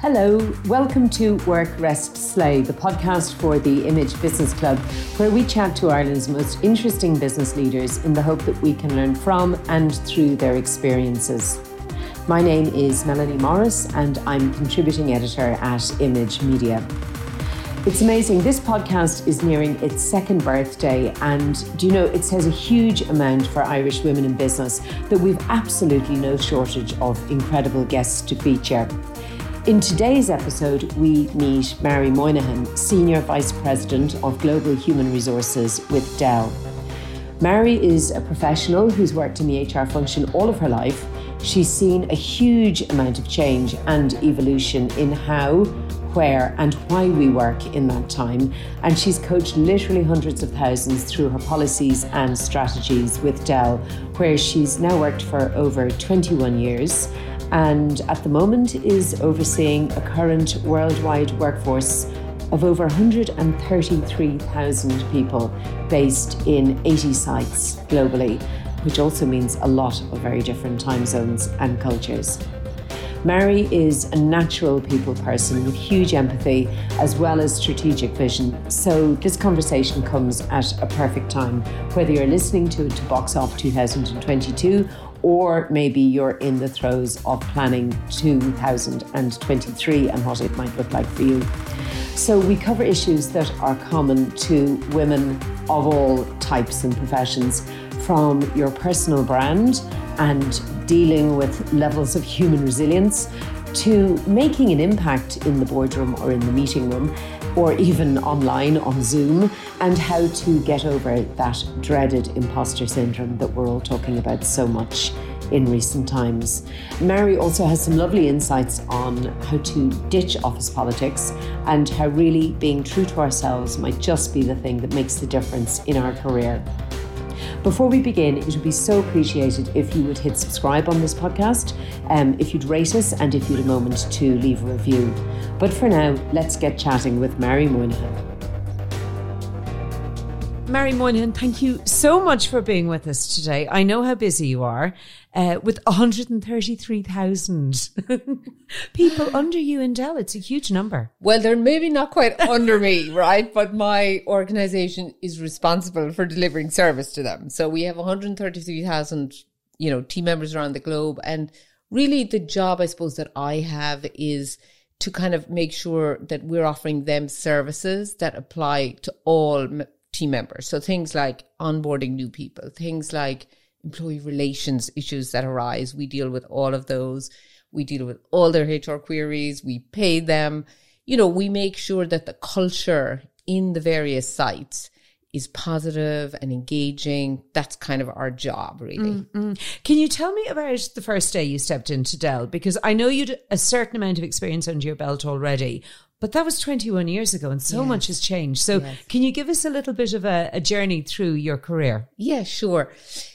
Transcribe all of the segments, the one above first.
Hello, welcome to Work, Rest, Slay, the podcast for the Image Business Club, where we chat to Ireland's most interesting business leaders in the hope that we can learn from and through their experiences. My name is Melanie Morris, and I'm contributing editor at Image Media. It's amazing. This podcast is nearing its second birthday, and do you know, it says a huge amount for Irish women in business that we've absolutely no shortage of incredible guests to feature. In today's episode, we meet Mary Moynihan, Senior Vice President of Global Human Resources with Dell. Mary is a professional who's worked in the HR function all of her life. She's seen a huge amount of change and evolution in how, where, and why we work in that time. And she's coached literally hundreds of thousands through her policies and strategies with Dell, where she's now worked for over 21 years and at the moment is overseeing a current worldwide workforce of over 133,000 people based in 80 sites globally, which also means a lot of very different time zones and cultures. Mary is a natural people person with huge empathy as well as strategic vision. So, this conversation comes at a perfect time, whether you're listening to it to box off 2022 or maybe you're in the throes of planning 2023 and what it might look like for you. So, we cover issues that are common to women of all types and professions, from your personal brand and dealing with levels of human resilience to making an impact in the boardroom or in the meeting room or even online on Zoom, and how to get over that dreaded imposter syndrome that we're all talking about so much in recent times. Mary also has some lovely insights on how to ditch office politics and how really being true to ourselves might just be the thing that makes the difference in our career. Before we begin, it would be so appreciated if you would hit subscribe on this podcast, um, if you'd rate us, and if you'd a moment to leave a review. But for now, let's get chatting with Mary Moynihan. Mary Moynihan, thank you so much for being with us today. I know how busy you are uh, with 133,000 people under you in Dell. It's a huge number. Well, they're maybe not quite under me, right? But my organization is responsible for delivering service to them. So we have 133,000, you know, team members around the globe. And really the job, I suppose, that I have is to kind of make sure that we're offering them services that apply to all team members. So things like onboarding new people, things like employee relations issues that arise. We deal with all of those. We deal with all their HR queries. We pay them. You know, we make sure that the culture in the various sites is positive and engaging. That's kind of our job, really. Mm-hmm. Can you tell me about the first day you stepped into Dell? Because I know you'd a certain amount of experience under your belt already, but that was 21 years ago and so yes. much has changed. So, yes. can you give us a little bit of a, a journey through your career? Yeah, sure.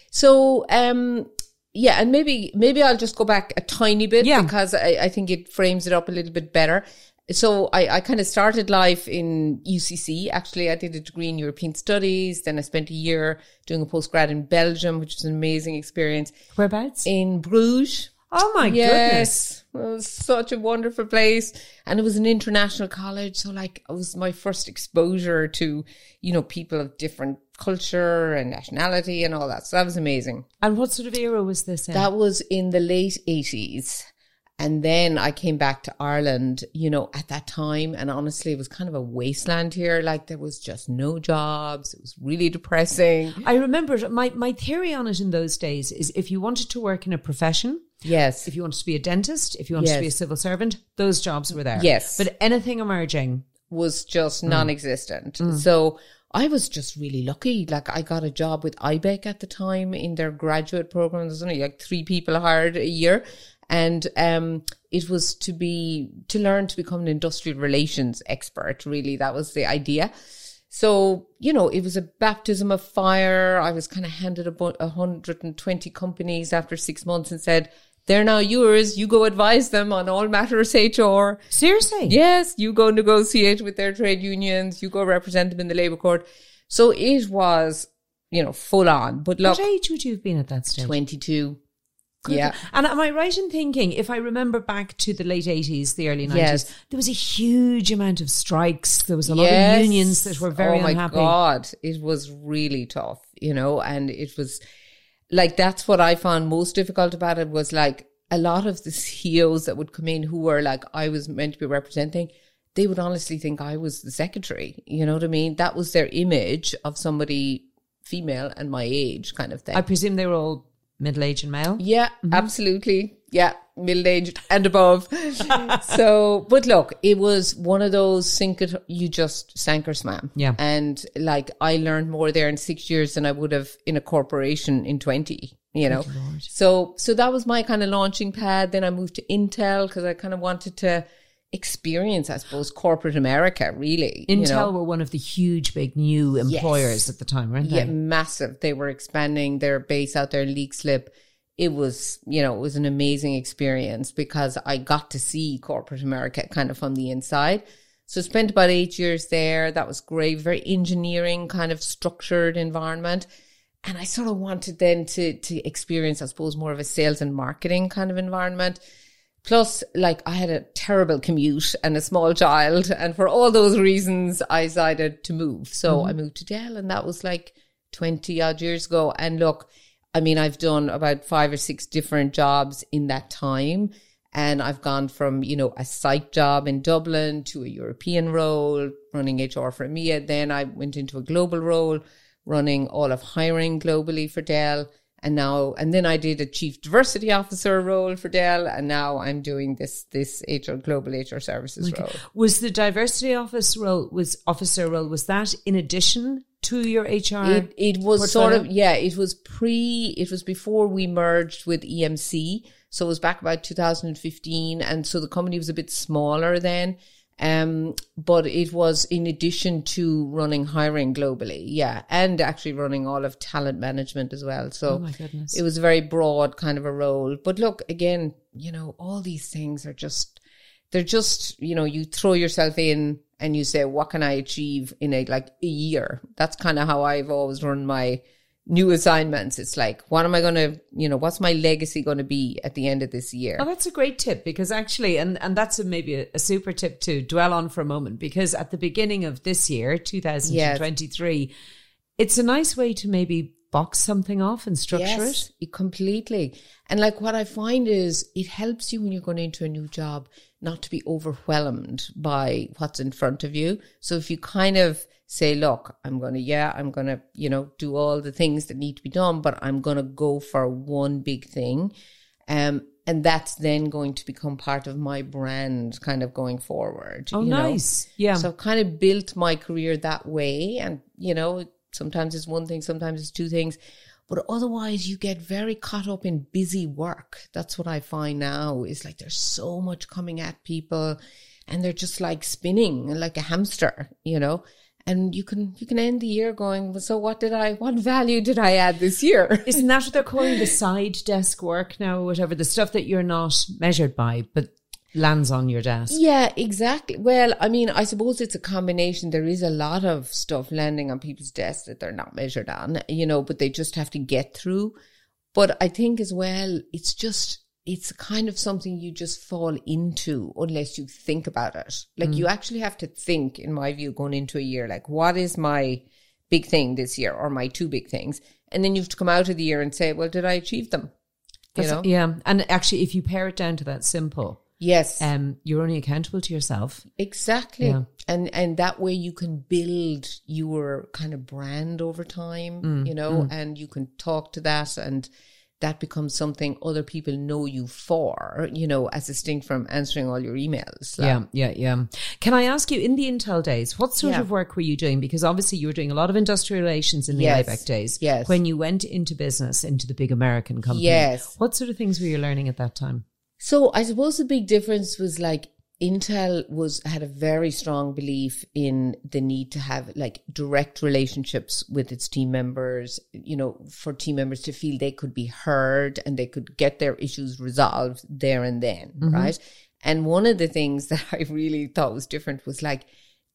So, um, yeah, and maybe maybe I'll just go back a tiny bit yeah. because I, I think it frames it up a little bit better. So I, I kind of started life in UCC. Actually, I did a degree in European studies. Then I spent a year doing a postgrad in Belgium, which was an amazing experience. Whereabouts? In Bruges. Oh my yes. goodness. It was such a wonderful place. And it was an international college. So like it was my first exposure to, you know, people of different culture and nationality and all that. So that was amazing. And what sort of era was this in? That was in the late 80s. And then I came back to Ireland, you know, at that time. And honestly, it was kind of a wasteland here. Like there was just no jobs. It was really depressing. I remember my, my theory on it in those days is if you wanted to work in a profession, Yes. If you wanted to be a dentist, if you wanted yes. to be a civil servant, those jobs were there. Yes. But anything emerging was just mm. non existent. Mm. So I was just really lucky. Like I got a job with IBEC at the time in their graduate program. There's only like three people hired a year. And um, it was to be to learn to become an industrial relations expert. Really, that was the idea. So you know, it was a baptism of fire. I was kind of handed about 120 companies after six months and said, they're now yours. You go advise them on all matters HR. Seriously? Yes. You go negotiate with their trade unions. You go represent them in the labour court. So it was, you know, full on. But look. What age would you have been at that stage? 22. Good. Yeah. And am I right in thinking, if I remember back to the late 80s, the early 90s, Yes. there was a huge amount of strikes. There was a lot Yes. of unions that were very unhappy. oh my unhappy. god it was really tough you know and it was like that's what i found most difficult about it was like a lot of the ceos that would come in who were like i was meant to be representing they would honestly think i was the secretary you know what i mean that was their image of somebody female and my age kind of thing I presume they were all middle aged and male. yeah, mm-hmm. absolutely. Yeah, middle aged and above. so, but look, it was one of those sink it, you just sank or swam. Yeah. And like I learned more there in six years than I would have in a corporation in 20, you know. So, so that was my kind of launching pad. Then I moved to Intel because I kind of wanted to experience, I suppose, corporate America really. Intel you know? were one of the huge, big new employers at the time, weren't they? Yeah, massive. They were expanding their base out there in Leixlip. It was, you know, it was an amazing experience because I got to see corporate America kind of from the inside. So spent about eight years there. That was great. Very engineering kind of structured environment. And I sort of wanted then to to experience, I suppose, more of a sales and marketing kind of environment. Plus, like I had a terrible commute and a small child, and for all those reasons, I decided to move. So I mm-hmm. moved to Dell, and that was like twenty odd years ago. And look, I mean, I've done about five or six different jobs in that time, and I've gone from you know a site job in Dublin to a European role, running HR for EMEA. Then I went into a global role, running all of hiring globally for Dell and now and then I did a chief diversity officer role for Dell, and now I'm doing this this HR global HR services role. Was the diversity office role was officer role was that in addition to your HR? It it was sort of yeah, it was pre, it was before we merged with EMC, so it was back about 2015, and so the company was a bit smaller then. Um, but it was in addition to running hiring globally, yeah, and actually running all of talent management as well. So Oh my goodness. it was a very broad kind of a role. But look, again, you know, all these things are just, they're just, you know, you throw yourself in and you say, what can I achieve in a, like a year? That's kind of how I've always run my new assignments. It's like, what am I going to, you know, what's my legacy going to be at the end of this year? Oh, that's a great tip because actually, and, and that's a, maybe a, a super tip to dwell on for a moment because at the beginning of this year, 2023, it's a nice way to maybe box something off and structure it. it completely. And like what I find is it helps you when you're going into a new job not to be overwhelmed by what's in front of you. So if you kind of say, look, I'm going to, yeah, I'm going to, you know, do all the things that need to be done, but I'm going to go for one big thing. Um, and that's then going to become part of my brand kind of going forward. Oh, you know? nice. Yeah. So I've kind of built my career that way. And, you know, sometimes it's one thing, sometimes it's two things. But otherwise, you get very caught up in busy work. That's what I find now is like there's so much coming at people and they're just like spinning like a hamster, you know? And you can you can end the year going, well, so what did I what value did I add this year? Isn't that what they're calling the side desk work now, or whatever? The stuff that you're not measured by, but lands on your desk. Yeah, exactly. Well, I mean, I suppose it's a combination. There is a lot of stuff landing on people's desks that they're not measured on, you know, but they just have to get through. But I think as well, it's just, it's kind of something you just fall into unless you think about it. Like you actually have to think, in my view, going into a year, like, what is my big thing this year or my two big things? And then you have to come out of the year and say, well, did I achieve them? You That's- know? Yeah. And actually, if you pare it down to that simple, Yes. um, you're only accountable to yourself. Exactly. Yeah. And and that way you can build your kind of brand over time, Mm, you know, and you can talk to that and that becomes something other people know you for, you know, as distinct from answering all your emails. Yeah, yeah, yeah. Can I ask you, in the Intel days, what sort Yeah. of work were you doing? Because obviously you were doing a lot of industrial relations in the Yes, IBEC days. yes. When you went into business, into the big American company. Yes. What sort of things were you learning at that time? So I suppose the big difference was like Intel was had a very strong belief in the need to have like direct relationships with its team members, you know, for team members to feel they could be heard and they could get their issues resolved there and then, right? And one of the things that I really thought was different was like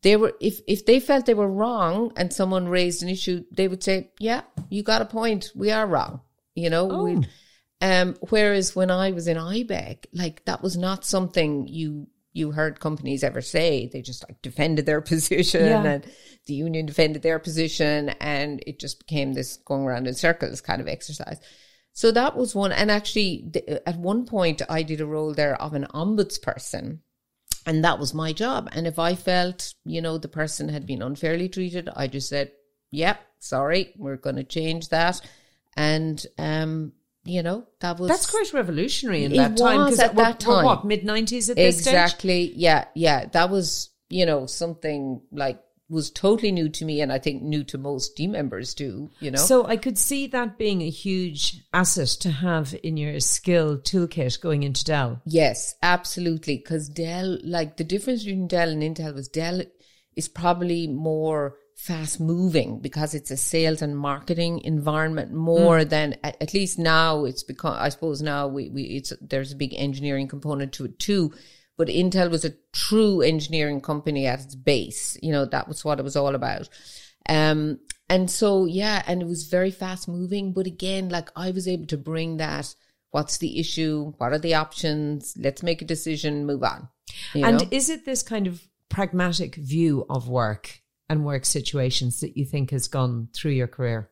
they were if if they felt they were wrong and someone raised an issue, they would say, "Yeah, you got a point. We are wrong." You know, we Um, whereas when I was in IBEC, like that was not something you you heard companies ever say. They just like defended their position yeah. and the union defended their position and it just became this going around in circles kind of exercise. So that was one. And actually, at one point, I did a role there of an ombudsperson. And that was my job. And if I felt, you know, the person had been unfairly treated, I just said, yep, yeah, sorry, we're going to change that. And um, you know that was that's quite revolutionary in that time because at that time what mid nineties at this exactly yeah yeah that was you know something like was totally new to me and I think new to most team members too, you know. So I could see that being a huge asset to have in your skill toolkit going into Dell. Yes, absolutely. Because Dell, like the difference between Dell and Intel was Dell is probably more fast moving because it's a sales and marketing environment more mm. than at, at, least now it's become I suppose now we, we it's there's a big engineering component to it too but Intel was a true engineering company at its base you know that was what it was all about um and so yeah and it was very fast moving but again like I was able to bring that what's the issue what are the options let's make a decision move on and know? is it this kind of pragmatic view of work and work situations that you think has gone through your career?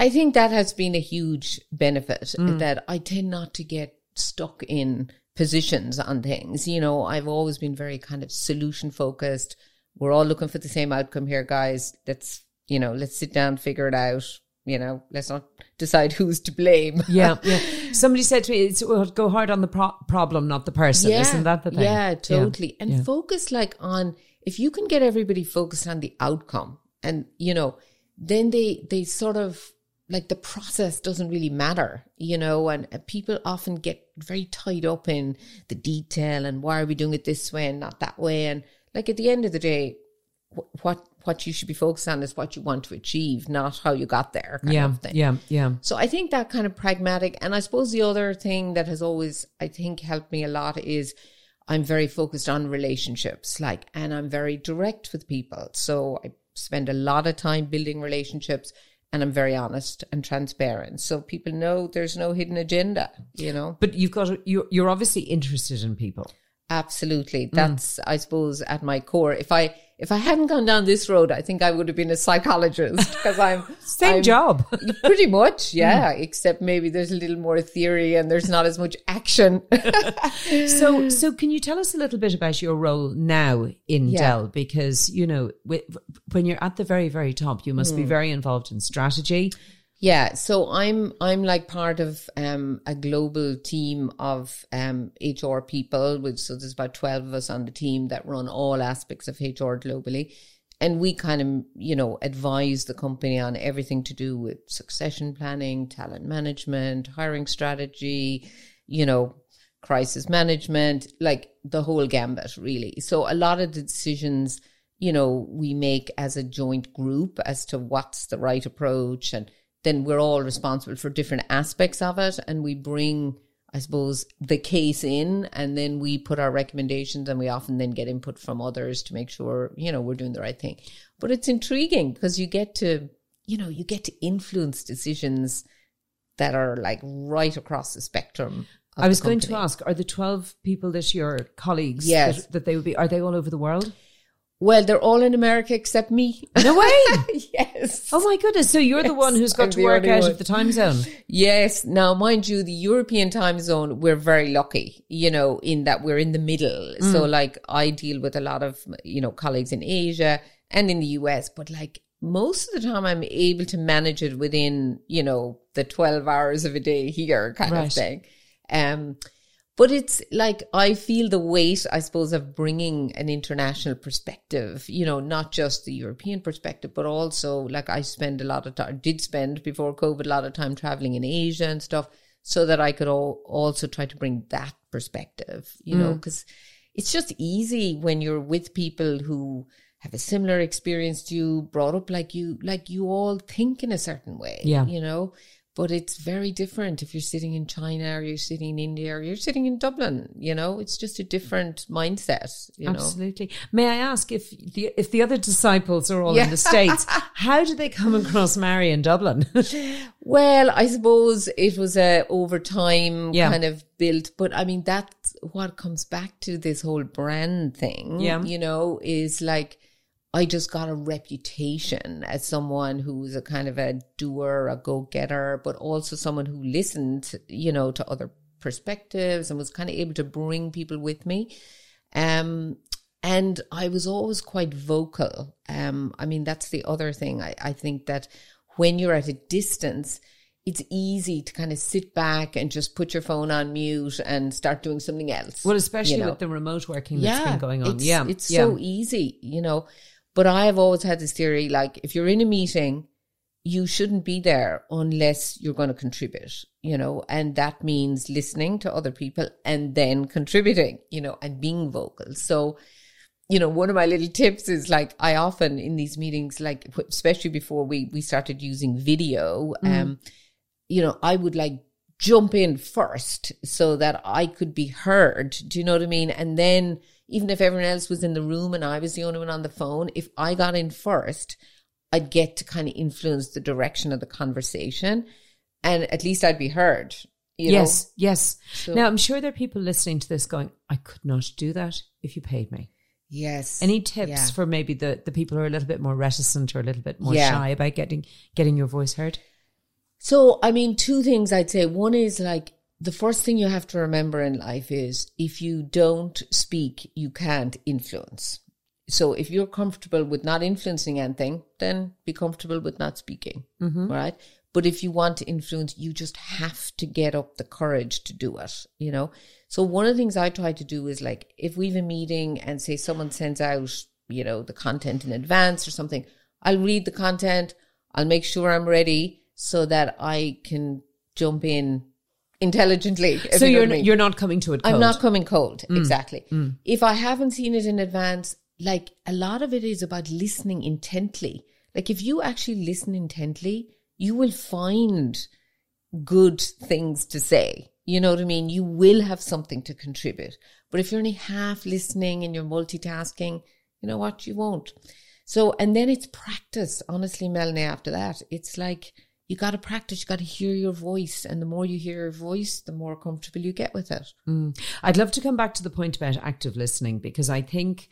I think that has been a huge benefit mm. that I tend not to get stuck in positions on things. You know, I've always been very kind of solution focused. We're all looking for the same outcome here, guys. Let's, you know, let's sit down, figure it out. You know, let's not decide who's to blame. yeah, yeah. Somebody said to me, "It's well, go hard on the pro- problem, not the person." Yeah, Isn't that the thing? Yeah, totally. Yeah, and yeah. focus like on if you can get everybody focused on the outcome and, you know, then they, they sort of like the process doesn't really matter, you know, and, people often get very tied up in the detail and why are we doing it this way and not that way. And like at the end of the day, what what you should be focused on is what you want to achieve, not how you got there. yeah, yeah, yeah. So I think that kind of pragmatic, and I suppose the other thing that has always I think helped me a lot is I'm very focused on relationships, like, and I'm very direct with people. So I spend a lot of time building relationships and I'm very honest and transparent. So people know there's no hidden agenda, you know. But you've got, you're, you're obviously interested in people. Absolutely. Mm. That's, mm. I suppose, at my core. If I, if I hadn't gone down this road, I think I would have been a psychologist because I'm same I'm, job, pretty much, yeah. Mm. Except maybe there's a little more theory and there's not as much action. so, so can you tell us a little bit about your role now in yeah. Dell? Because you know, when you're at the very, very top, you must mm. be very involved in strategy. Yeah, so I'm I'm like part of um, a global team of um, HR people, which so there's about twelve of us on the team that run all aspects of HR globally, and we kind of you know advise the company on everything to do with succession planning, talent management, hiring strategy, you know, crisis management, like the whole gambit really. So a lot of the decisions, you know, we make as a joint group as to what's the right approach and then we're all responsible for different aspects of it and we bring I suppose the case in and then we put our recommendations and we often then get input from others to make sure, you know, we're doing the right thing. But it's intriguing because you get to, you know, you get to influence decisions that are like right across the spectrum. I was going to ask, are the 12 people that your colleagues yes. that, that they would be, are they all over the world? Well, they're all in America except me. No way. yes. Oh my goodness. So you're yes, the one who's got I'm to work out one. of the time zone. Yes. Now, mind you, the European time zone, we're very lucky, you know, in that we're in the middle. Mm. So like I deal with a lot of, you know, colleagues in Asia and in the US, but like most of the time I'm able to manage it within, you know, the 12 hours of a day here kind right. of thing. Um, but it's like I feel the weight, I suppose, of bringing an international perspective, you know, not just the European perspective, but also like I spend a lot of time, did spend before COVID, a lot of time traveling in Asia and stuff so that I could all, also try to bring that perspective, you mm. know, because it's just easy when you're with people who have a similar experience to you, brought up like you, like you all think in a certain way, yeah. you know, but it's very different if you're sitting in China or you're sitting in India or you're sitting in Dublin. You know, it's just a different mindset. You Absolutely. Know? May I ask if the if the other disciples are all yeah. in the states, how did they come across Mary in Dublin? well, I suppose it was a over time yeah. kind of built, but I mean that's what comes back to this whole brand thing. Yeah. You know, is like I just got a reputation as someone who was a kind of a doer, a go getter, but also someone who listened, you know, to other perspectives and was kind of able to bring people with me. Um, and I was always quite vocal. Um, I mean, that's the other thing. I, I think that when you're at a distance, it's easy to kind of sit back and just put your phone on mute and start doing something else. Well, especially you know? with the remote working that's yeah, been going on. It's, yeah. It's yeah. so easy, you know. But I have always had this theory like, if you're in a meeting, you shouldn't be there unless you're going to contribute, you know, and that means listening to other people and then contributing, you know, and being vocal. So, you know, one of my little tips is like, I often in these meetings, like, especially before we, we started using video, mm. um, you know, I would like jump in first so that I could be heard. Do you know what I mean? And then, even if everyone else was in the room and I was the only one on the phone, if I got in first, I'd get to kind of influence the direction of the conversation and at least I'd be heard. yes, know? yes. So, now, I'm sure there are people listening to this going, I could not do that if you paid me. Yes. Any tips yeah. for maybe the, the people who are a little bit more reticent or a little bit more yeah. shy about getting getting your voice heard? So, I mean, two things I'd say. One is like the first thing you have to remember in life is if you don't speak, you can't influence. So if you're comfortable with not influencing anything, then be comfortable with not speaking, mm-hmm. right? But if you want to influence, you just have to get up the courage to do it, you know? So one of the things I try to do is like, if we have a meeting and say someone sends out, you know, the content in advance or something, I'll read the content. I'll make sure I'm ready so that I can jump in intelligently. So you are you're not coming to it. Cold. I'm not coming cold. Mm. Exactly. Mm. If I haven't seen it in advance, like a lot of it is about listening intently. Like if you actually listen intently, you will find good things to say. You know what I mean? You will have something to contribute. But if you're only half listening and you're multitasking, you know what? You won't. So, and then it's practice. Honestly, Melanie, after that, it's like, you got to practice. You got to hear your voice, and the more you hear your voice, the more comfortable you get with it. Mm. I'd love to come back to the point about active listening because I think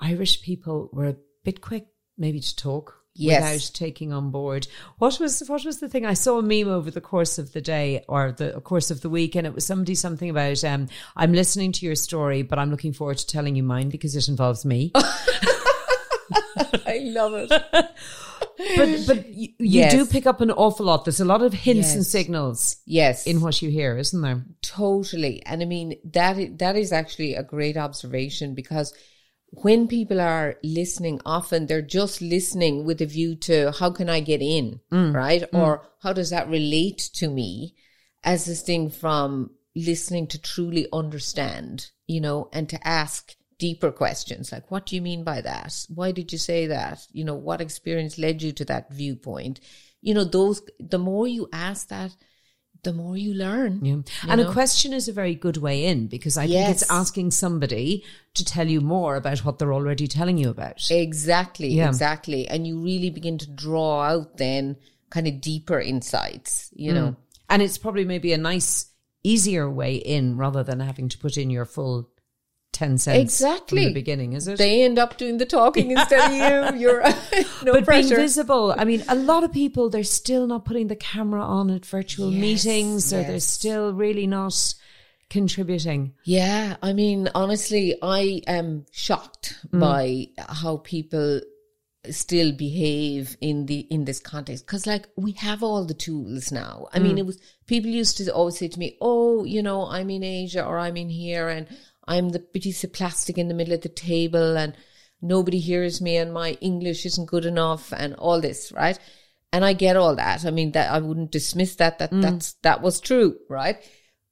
Irish people were a bit quick, maybe to talk yes. without taking on board. What was what was the thing? I saw a meme over the course of the day or the course of the week, and it was somebody something about um, I'm listening to your story, but I'm looking forward to telling you mine because it involves me. I love it. but but you, you yes. do pick up an awful lot. There's a lot of hints yes. and signals. Yes, in what you hear, isn't there? Totally. And I mean that that is actually a great observation because when people are listening, often they're just listening with a view to how can I get in, mm. right? Mm. Or how does that relate to me, as distinct from listening to truly understand, you know, and to ask deeper questions like what do you mean by that why did you say that you know what experience led you to that viewpoint you know those the more you ask that the more you learn yeah. and know? a question is a very good way in because i yes. think it's asking somebody to tell you more about what they're already telling you about exactly yeah. exactly and you really begin to draw out then kind of deeper insights you mm. know and it's probably maybe a nice easier way in rather than having to put in your full 10 cents exactly from the beginning is it they end up doing the talking instead of you you're no but pressure. being visible i mean a lot of people they're still not putting the camera on at virtual yes, meetings yes. or they're still really not contributing yeah i mean honestly i am shocked mm. by how people still behave in the in this context because like we have all the tools now i mm. mean it was people used to always say to me oh you know i'm in asia or i'm in here and I'm the piece of plastic in the middle of the table and nobody hears me and my English isn't good enough and all this, right? And I get all that. I mean, that I wouldn't dismiss that, that, mm. that's, that was true, right?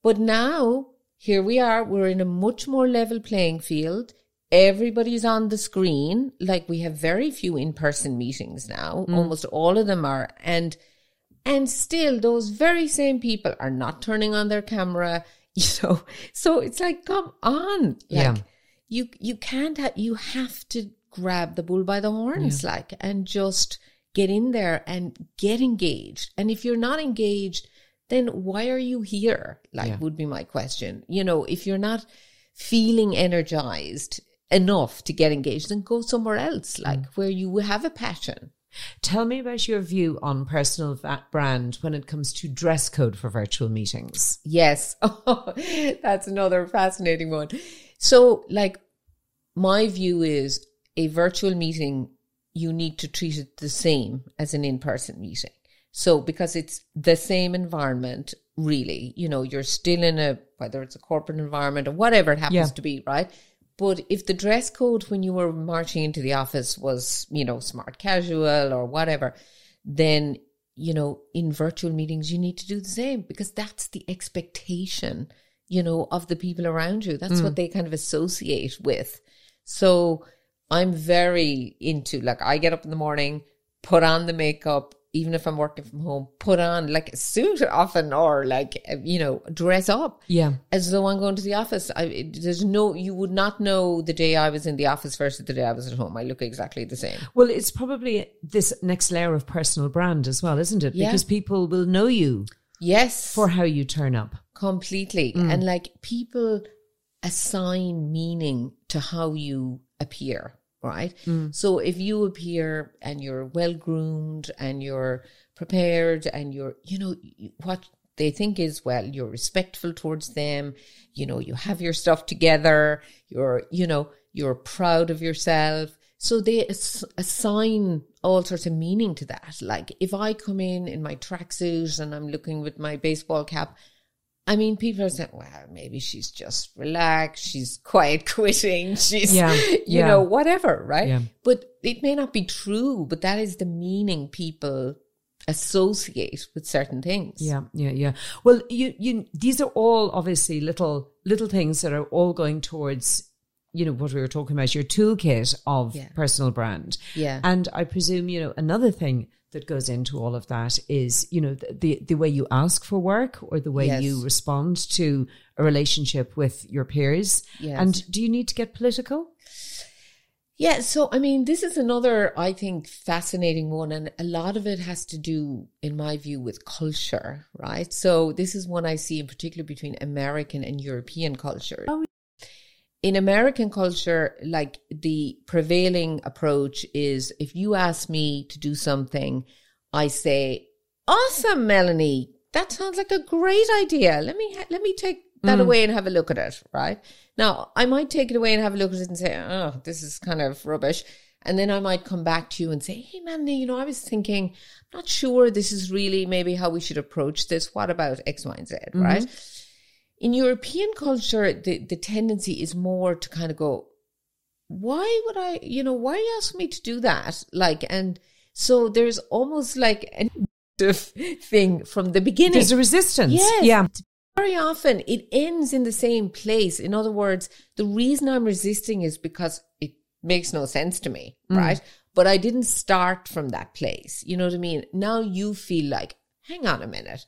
But now here we are. We're in a much more level playing field. Everybody's on the screen. Like we have very few in person meetings now. Mm. Almost all of them are. And, And still, those very same people are not turning on their camera, you know. So it's like, come on. Like, Yeah. You, you can't have, you have to grab the bull by the horns, like, and just get in there and get engaged. And if you're not engaged, then why are you here? Like, Yeah. would be my question. You know, if you're not feeling energized enough to get engaged, then go somewhere else, like mm. where you have a passion. Tell me about your view on personal brand when it comes to dress code for virtual meetings. Yes. Oh, that's another fascinating one. So, like, my view is a virtual meeting, you need to treat it the same as an in person meeting. So, because it's the same environment, really, you know, you're still in a, whether it's a corporate environment or whatever it happens Yeah. to be, right? But if the dress code when you were marching into the office was, you know, smart casual or whatever, then, you know, in virtual meetings, you need to do the same because that's the expectation, you know, of the people around you. That's what hmm. they kind of associate with. So I'm very into, like, I get up in the morning, put on the makeup, even if I'm working from home, put on like a suit often or like, you know, dress up Yeah. as though I'm going to the office. I, there's no, you would not know the day I was in the office versus the day I was at home. I look exactly the same. Well, it's probably this next layer of personal brand as well, isn't it? Yeah. Because people will know you Yes, for how you turn up. completely. Mm. And like people assign meaning to how you appear, right? Mm. So if you appear and you're well groomed and you're prepared and you're, you know, what they think is, well, you're respectful towards them, you know, you have your stuff together, you're, you know, you're proud of yourself. So they ass- assign all sorts of meaning to that. Like if I come in in my tracksuit and I'm looking with my baseball cap, I mean, people are saying, well, maybe she's just relaxed. She's quiet quitting. She's, Yeah, you yeah. know, whatever, right? Yeah. But it may not be true, but that is the meaning people associate with certain things. Yeah, yeah, yeah. Well, you, you, these are all obviously little, little things that are all going towards, you know, what we were talking about, your toolkit of Yeah. personal brand. Yeah. And I presume, you know, another thing that goes into all of that is, you know, the, the, the way you ask for work or the way Yes. you respond to a relationship with your peers. Yes. And do you need to get political? Yeah, so I mean, this is another, I think, fascinating one, and a lot of it has to do, in my view, with culture, right? So this is one I see in particular between American and European culture. Oh, In American culture, like the prevailing approach is, if you ask me to do something, I say, "Awesome, Melanie, that sounds like a great idea. Let me ha- let me take that mm. away and have a look at it." Right now, I might take it away and have a look at it and say, "Oh, this is kind of rubbish," and then I might come back to you and say, "Hey, Melanie, you know, I was thinking, I'm not sure this is really maybe how we should approach this. What about X, Y, and Z?" Mm-hmm. Right? In European culture, the, the tendency is more to kind of go, why would I, you know, why are you asking me to do that? Like, and so there's almost like an thing from the beginning. There's a resistance. Yes. Yeah. Very often it ends in the same place. In other words, the reason I'm resisting is because it makes no sense to me, Mm. right? But I didn't start from that place. You know what I mean? Now you feel like, hang on a minute.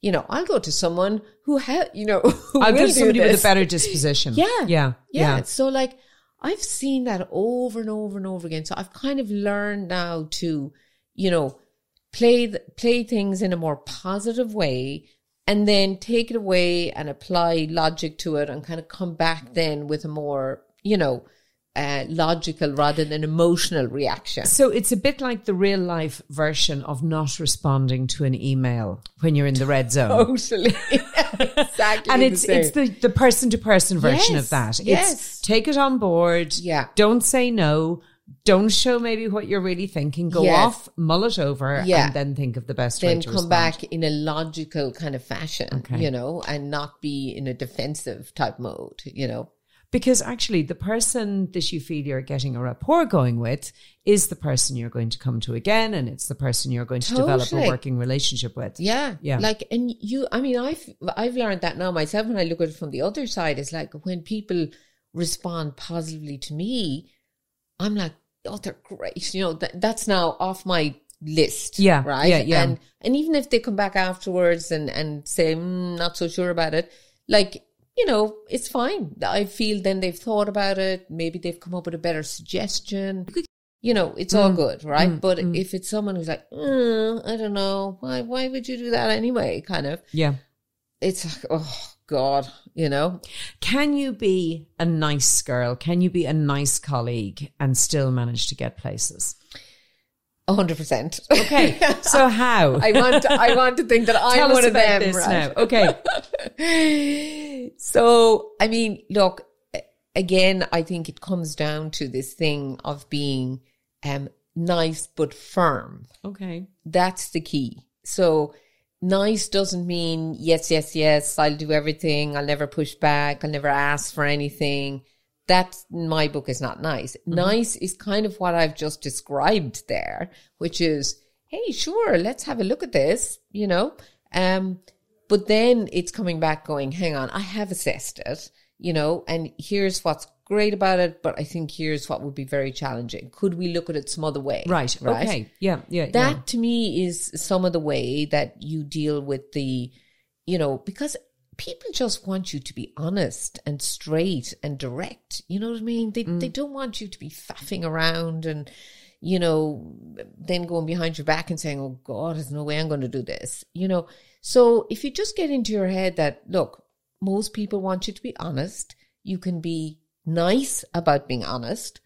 You know, I'll go to someone who ha you know, who I'll give do somebody with a better disposition. Yeah. Yeah. Yeah. Yeah. So like I've seen that over and over and over again. So I've kind of learned now to, you know, play th- play things in a more positive way and then take it away and apply logic to it and kind of come back then with a more, you know, uh, logical rather than emotional reaction. So it's a bit like the real life version of not responding to an email when you're in the red zone. Totally. exactly. and the it's same. it's the the person to person version Yes, of that. yes. It's take it on board. Yeah. Don't say no. Don't show maybe what you're really thinking. Go Yes. off, mull it over, Yeah. and then think of the best way then to come respond. back in a logical kind of fashion, Okay. you know, and not be in a defensive type mode, you know. Because actually, the person that you feel you're getting a rapport going with is the person you're going to come to again, and it's the person you're going to develop a working relationship with. Yeah. Yeah. Like, and you, I mean, I've, I've learned that now myself when I look at it from the other side. It's like when people respond positively to me, I'm like, oh, they're great. You know, that, that's now off my list. Yeah, Right. yeah, yeah. And, and even if they come back afterwards and, and say, mm, not so sure about it, like, you know, it's fine. I feel then they've thought about it. Maybe they've come up with a better suggestion. You know, it's Mm. all good, right? but if it's someone who's like, mm, I don't know, why, why would you do that anyway? Kind of, Yeah. it's like, oh God, you know, Can you be a nice girl? Can you be a nice colleague and still manage to get places? Hundred percent. Okay. so how? I want, to, I want to think that I'm one of them, this right? now. Okay. so, I mean, look, again, I think it comes down to this thing of being um, nice but firm. Okay. That's the key. So, nice doesn't mean yes, yes, yes, I'll do everything, I'll never push back, I'll never ask for anything. That, my book, is not nice. Nice is kind of what I've just described there, which is, hey, sure, let's have a look at this, you know? Um, but then it's coming back going, hang on, I have assessed it, you know, and here's what's great about it, but I think here's what would be very challenging. Could we look at it some other way? Right. Okay. Yeah. Yeah. That yeah. to me is some of the way that you deal with the, you know, because people just want you to be honest and straight and direct. You know what I mean? They they mm. don't want you to be faffing around and, you know, then going behind your back and saying, "Oh God, there's no way I'm going to do this." You know, so if you just get into your head that look, most people want you to be honest. You can be nice about being honest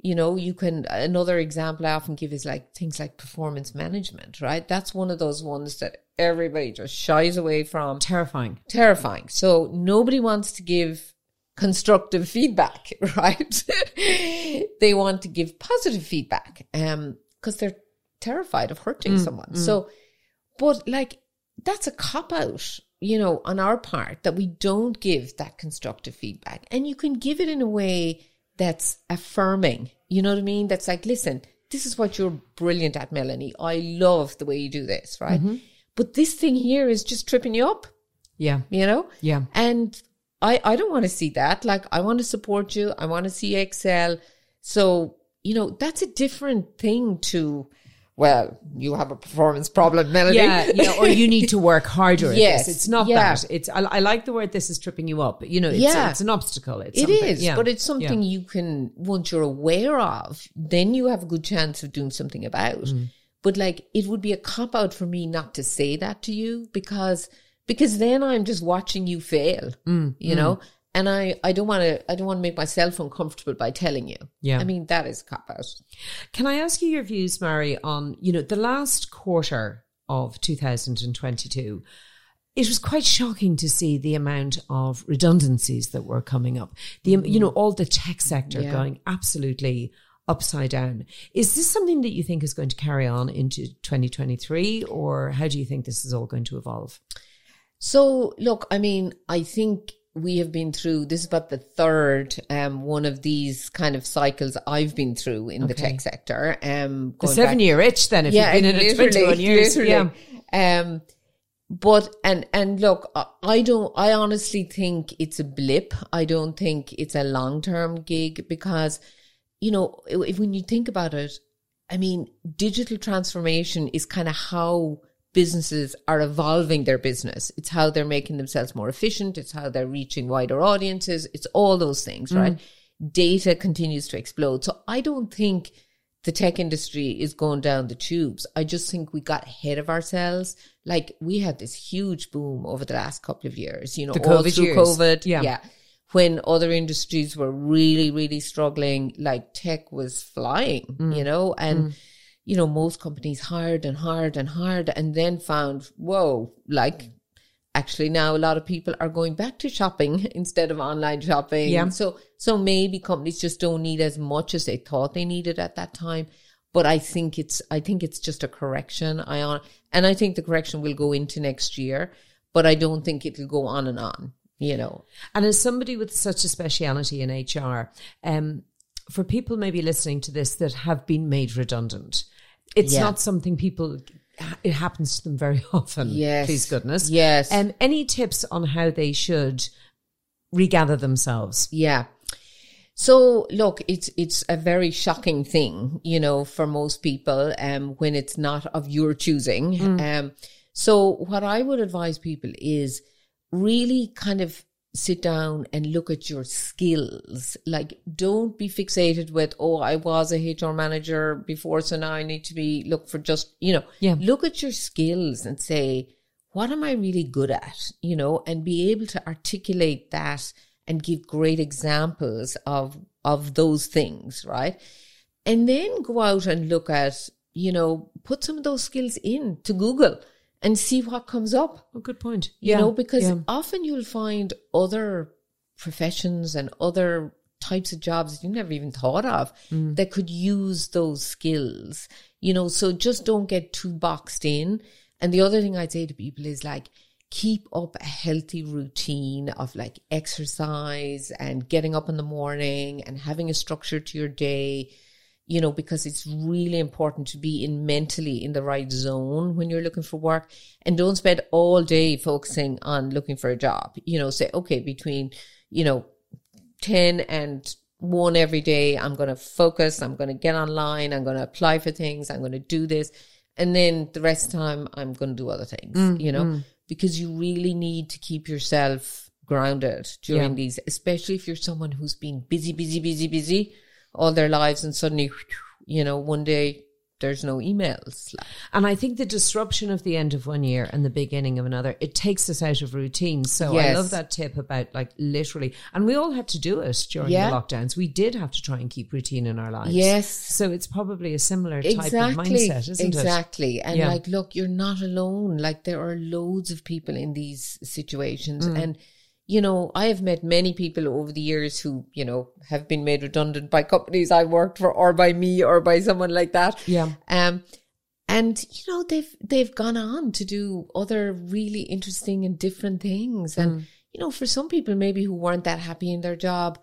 you know you can another example i often give is like things like performance management right that's one of those ones that everybody just shies away from. Terrifying. terrifying. So nobody wants to give constructive feedback right? They want to give positive feedback um because they're terrified of hurting mm, someone. Mm. so but like that's a cop out you know on our part that we don't give that constructive feedback. And you can give it in a way that's affirming. You know what i mean? That's like listen this is what you're brilliant at melanie. I love the way you do this right mm-hmm. But this thing here is just tripping you up Yeah. you know Yeah. and I, I don't want to see that. Like, I want to support you. I want to see you excel. So, you know, that's a different thing to, well, you have a performance problem, Melody. Yeah, yeah, or you need to work harder Yes. It's not yeah. that. It's I, I like the word this is tripping you up. You know, it's, Yeah. it's an obstacle. It's It something. is, Yeah. but it's something you can, once you're aware of, then you have a good chance of doing something about. Mm. But like, it would be a cop out for me not to say that to you because, because then I'm just watching you fail, Mm, you know? And I, I don't want to, I don't want to make myself uncomfortable by telling you. Yeah. I mean, that is a cop out. Can I ask you your views, Mary, on you know the last quarter of 2022? It was quite shocking to see the amount of redundancies that were coming up. The you know all the tech sector Yeah. going absolutely upside down. Is this something that you think is going to carry on into 2023, or how do you think this is all going to evolve? So, look, I mean, I think we have been through this is about the third um one of these kind of cycles I've been through in the tech sector. Um, The seven back- year itch, then, if you've been in it 21 years. literally. Yeah. Um, but and and look, I- I don't. I honestly think it's a blip. I don't think it's a long term gig because, you know, if when you think about it, I mean, digital transformation is kind of how businesses are evolving their business. It's how they're making themselves more efficient. It's how they're reaching wider audiences. It's all those things, mm-hmm. right? Data continues to explode. So I don't think the tech industry is going down the tubes. I just think we got ahead of ourselves. Like we had this huge boom over the last couple of years, you know, The all COVID through years. COVID. Yeah. yeah. When other industries were really, really struggling, like tech was flying, mm. you know, and, mm. you know, most companies hired and hired and hired and then found, whoa, like actually now a lot of people are going back to shopping instead of online shopping. Yeah. So, so maybe companies just don't need as much as they thought they needed at that time. But I think it's, I think it's just a correction. I on, and I think the correction will go into next year, but I don't think it'll go on and on, you know. And as somebody with such a speciality in HR, um, for people maybe listening to this that have been made redundant, it's Yeah. not something people. It happens to them very often. Yes. please goodness. Yes. Um, any tips on how they should regather themselves? Yeah. So look, it's it's a very shocking thing, you know, for most people, um, when it's not of your choosing. Mm. Um, so what I would advise people is really kind of sit down and look at your skills. Like, don't be fixated with, oh, I was a HR manager before, so now I need to be look for just, you know, yeah. look at your skills and say, what am I really good at? You know, and be able to articulate that and give great examples of of those things, right? And then go out and look at, you know, put some of those skills in to Google and see what comes up. Oh, good point. You yeah. know, because yeah. often you'll find other professions and other types of jobs that you never even thought of mm. that could use those skills. You know, so just don't get too boxed in. And the other thing I'd say to people is like, keep up a healthy routine of like exercise and getting up in the morning and having a structure to your day you know because it's really important to be in mentally in the right zone when you're looking for work. And don't spend all day focusing on looking for a job. You know say okay between you know 10 and 1 every day i'm going to focus i'm going to get online i'm going to apply for things i'm going to do this. And then the rest of the time i'm going to do other things mm, you know? mm. Because you really need to keep yourself grounded during yeah. these, especially if you're someone who's been busy, busy, busy, busy all their lives and suddenly, you know, one day there's no emails. And I think the disruption of the end of one year and the beginning of another, it takes us out of routine. So yes. I love that tip about like literally, and we all had to do it during yeah. the lockdowns. We did have to try and keep routine in our lives. Yes. So it's probably a similar type exactly. of mindset, isn't exactly. it? Exactly. And yeah. like, look, you're not alone. Like there are loads of people in these situations mm. and you know, I have met many people over the years who, you know, have been made redundant by companies I worked for or by me or by someone like that. Yeah. Um, and you know, they've, they've gone on to do other really interesting and different things. And, mm. you know, for some people maybe who weren't that happy in their job,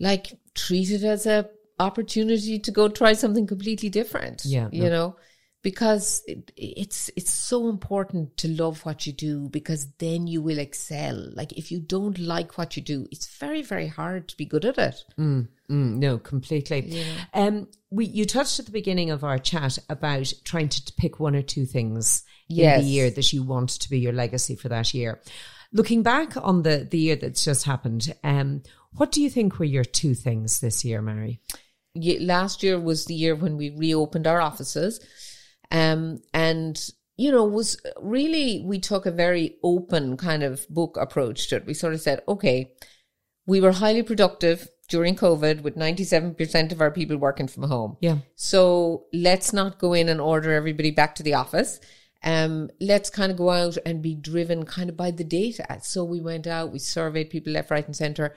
like treat it as a opportunity to go try something completely different. Yeah. You no. know, because it, it's it's so important to love what you do because then you will excel. Like if you don't like what you do it's very very hard to be good at it. Mm, mm, no completely. Yeah. um we you touched at the beginning of our chat about trying to pick one or two things yes. in the year that you want to be your legacy for that year. Looking back on the the year that's just happened um what do you think were your two things this year mary? Last year was the year when we reopened our offices um, and, you know, was really, we took a very open kind of book approach to it. We sort of said, okay, we were highly productive during COVID with 97% of our people working from home. Yeah. So let's not go in and order everybody back to the office. Um, let's kind of go out and be driven kind of by the data. So we went out, we surveyed people left, right and center.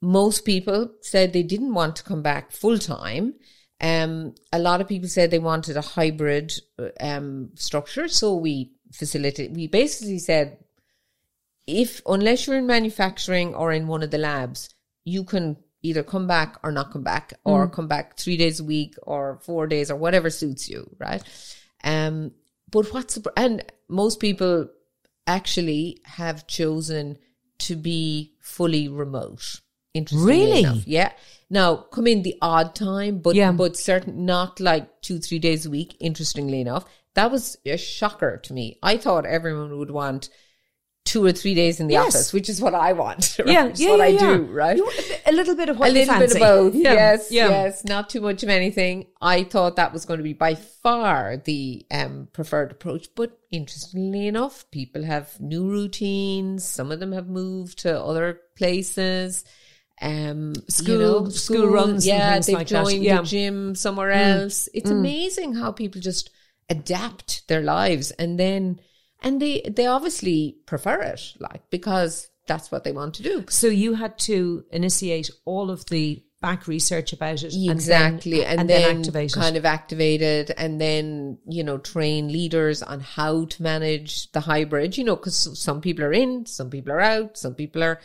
Most people said they didn't want to come back full time. Um, a lot of people said they wanted a hybrid um, structure, so we facilitated. We basically said, if unless you're in manufacturing or in one of the labs, you can either come back or not come back, or mm. come back three days a week or four days or whatever suits you, right? Um, but what's the, and most people actually have chosen to be fully remote. Interestingly really? enough, yeah. Now, come in the odd time, but yeah. but certain not like two three days a week. Interestingly enough, that was a shocker to me. I thought everyone would want two or three days in the yes. office, which is what I want. Right? Yeah, yeah, what yeah, I do, right? You, a little bit of what a little fancy. bit of both. Yeah. Yes, yeah. yes, not too much of anything. I thought that was going to be by far the um, preferred approach, but interestingly enough, people have new routines. Some of them have moved to other places um, school, you know, school, school runs, yeah, they've like joined yeah. the gym somewhere mm. else. It's mm. amazing how people just adapt their lives, and then and they they obviously prefer it, like because that's what they want to do. So you had to initiate all of the back research about it exactly and then, and, then kind of activated and then you know train leaders on how to manage the hybrid you know because some people are in some people are out some people are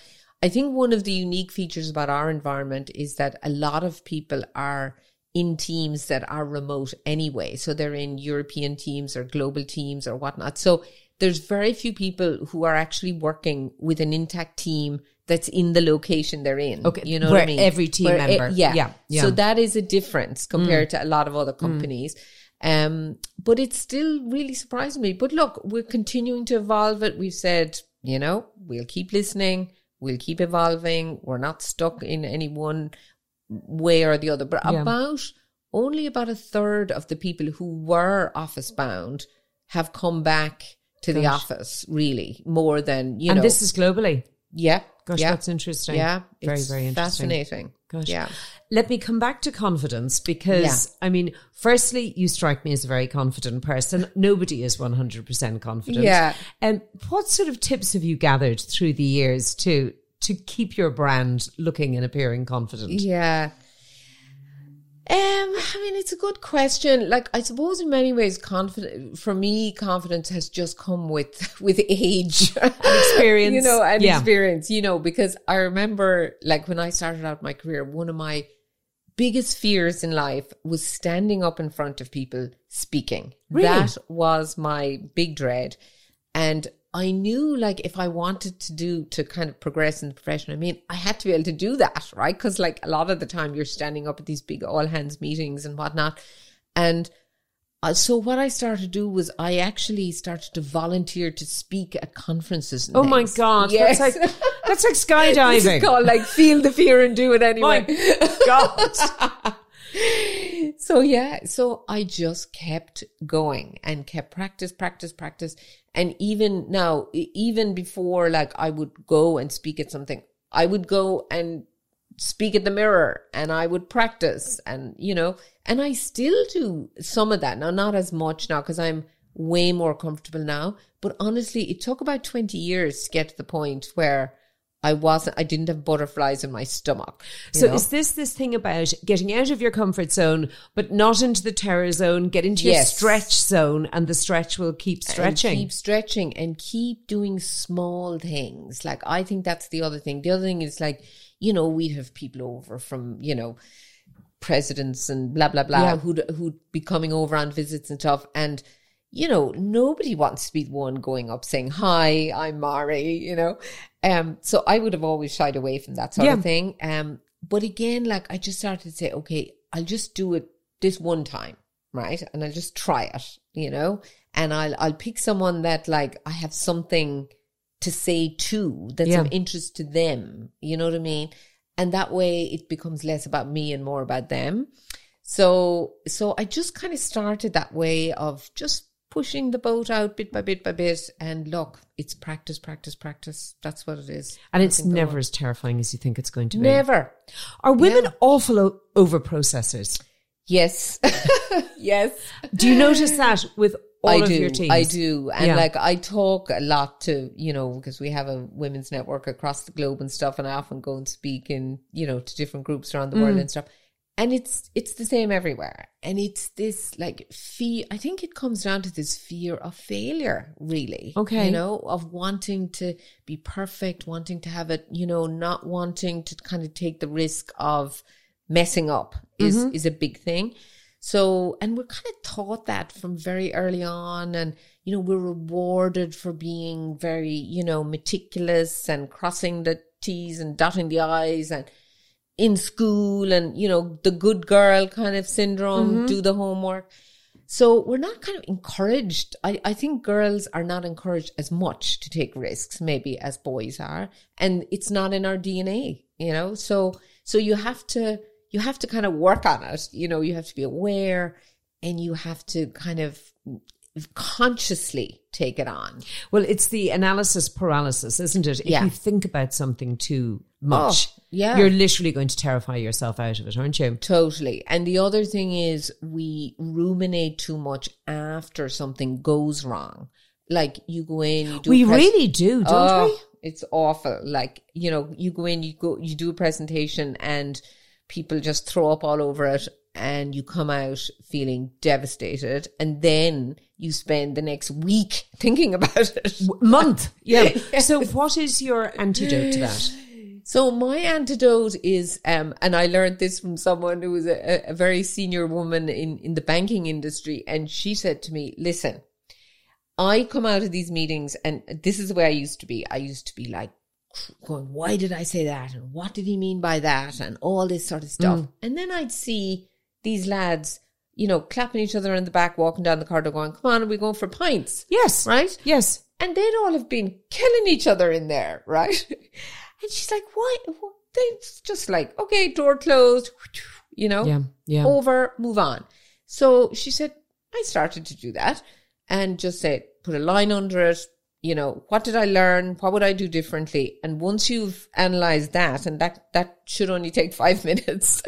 I think one of the unique features about our environment is that a lot of people are in teams that are remote anyway. So they're in European teams or global teams or whatnot. So there's very few people who are actually working with an intact team that's in the location they're in. Okay, You know where what I mean? every team Where member- yeah. yeah, yeah. So that is a difference compared to a lot of other companies. Um, but it's still really surprising me. But look, we're continuing to evolve it. We've said, you know, we'll keep listening, we'll keep evolving. We're not stuck in any one way or the other. But Yeah. about only about a third of the people who were office bound have come back to the office, really, more than, you and know. And this is globally. yeah. Gosh, yeah. that's interesting. Yeah. Very, very interesting. Fascinating. Gosh. Yeah. Let me come back to confidence because, I mean, firstly, you strike me as a very confident person. Nobody is 100% confident. Yeah. And what sort of tips have you gathered through the years to to keep your brand looking and appearing confident? Yeah. Um, I mean, it's a good question. Like, I suppose in many ways, confident for me, confidence has just come with with age, experience. you know, and Yeah. experience. You know, because I remember, like, when I started out my career, one of my biggest fears in life was standing up in front of people speaking. Really? That was my big dread. And I knew like if I wanted to do to kind of progress in the profession, I mean, I had to be able to do that, right? Because like a lot of the time you're standing up at these big all hands meetings and whatnot. And uh, so what I started to do was I actually started to volunteer to speak at conferences. and Oh my. God. Yes. That's like, that's like skydiving. is called like feel the fear and do it anyway. my God. so yeah, so I just kept going and kept practice, practice, practice. And even now, even before like I would go and speak at something, I would go and speak at the mirror and I would practice and, you know, and I still do some of that. Now, not as much now because I'm way more comfortable now. But honestly, it took about 20 years to get to the point where I wasn't, I didn't have butterflies in my stomach. So know? is this this thing about getting out of your comfort zone, but not into the terror zone, get into your stretch zone, and the stretch will keep stretching? And keep stretching and keep doing small things. Like I think that's the other thing. The other thing is like, you know, we'd have people over from, you know, presidents and blah blah blah Yeah. who'd who'd be coming over on visits and stuff. And, you know, nobody wants to be the one going up saying, Hi, I'm Mari, you know. Um so I would have always shied away from that sort Yeah. of thing. Um but again, like I just started to say, okay, I'll just do it this one time, right? And I'll just try it, you know? And I'll I'll pick someone that like I have something to say to that's Yeah. of interest to them. You know what I mean? And that way it becomes less about me and more about them. So so I just kind of started that way of just pushing the boat out bit by bit by bit and look, it's practice, practice, practice. That's what it is. and it's never as terrifying as you think it's going to be. never. Are women Yeah. awful o- over processors? Yes. yes. Do you notice that with all I of do. your teams? I do. And Yeah. like I talk a lot to, you know, because we have a women's network across the globe and stuff and I often go and speak in, you know, to different groups around the Mm. world and stuff. And it's it's the same everywhere. And it's this like fear I think it comes down to this fear of failure, really. Okay. You know, of wanting to be perfect, wanting to have it, you know, not wanting to kind of take the risk of messing up is Mm-hmm. is a big thing. So, and we're kind of taught that from very early on. And, you know, we're rewarded for being very, you know, meticulous and crossing the T's and dotting the I's and in school and, you know, the good girl kind of syndrome, mm-hmm. do the homework. So we're not kind of encouraged. I, I think girls are not encouraged as much to take risks, maybe as boys are. And it's not in our DNA, you know? So, so you have to, you have to kind of work on it. You know, you have to be aware and you have to kind of consciously take it on. Well, it's the analysis paralysis, isn't it? If Yeah. you think about something too much, Oh, yeah. you're literally going to terrify yourself out of it, aren't you? Totally. And the other thing is we ruminate too much after something goes wrong. Like you go in, you do We pres- really do, don't Oh, we? It's awful. Like, you know, you go in, you go, you do a presentation and people just throw up all over it and you come out feeling devastated. And then you spend the next week thinking about it. Month. Yeah. So, what is your antidote to that? So my antidote is, um, and I learned this from someone who was a, a very senior woman in, in the banking industry. And she said to me, listen, I come out of these meetings and this is the way I used to be. I used to be like going, why did I say that? And what did he mean by that? And all this sort of stuff. Mm. And then I'd see these lads, you know, clapping each other in the back, walking down the corridor going, come on, are we going for pints? Yes. Right? Yes. And they'd all have been killing each other in there, right? and she's like, why? They just like, okay, door closed, you know, yeah, yeah. over, move on. So she said, I started to do that and just say, put a line under it, you know, what did I learn? What would I do differently? And once you've analyzed that, and that, that should only take five minutes,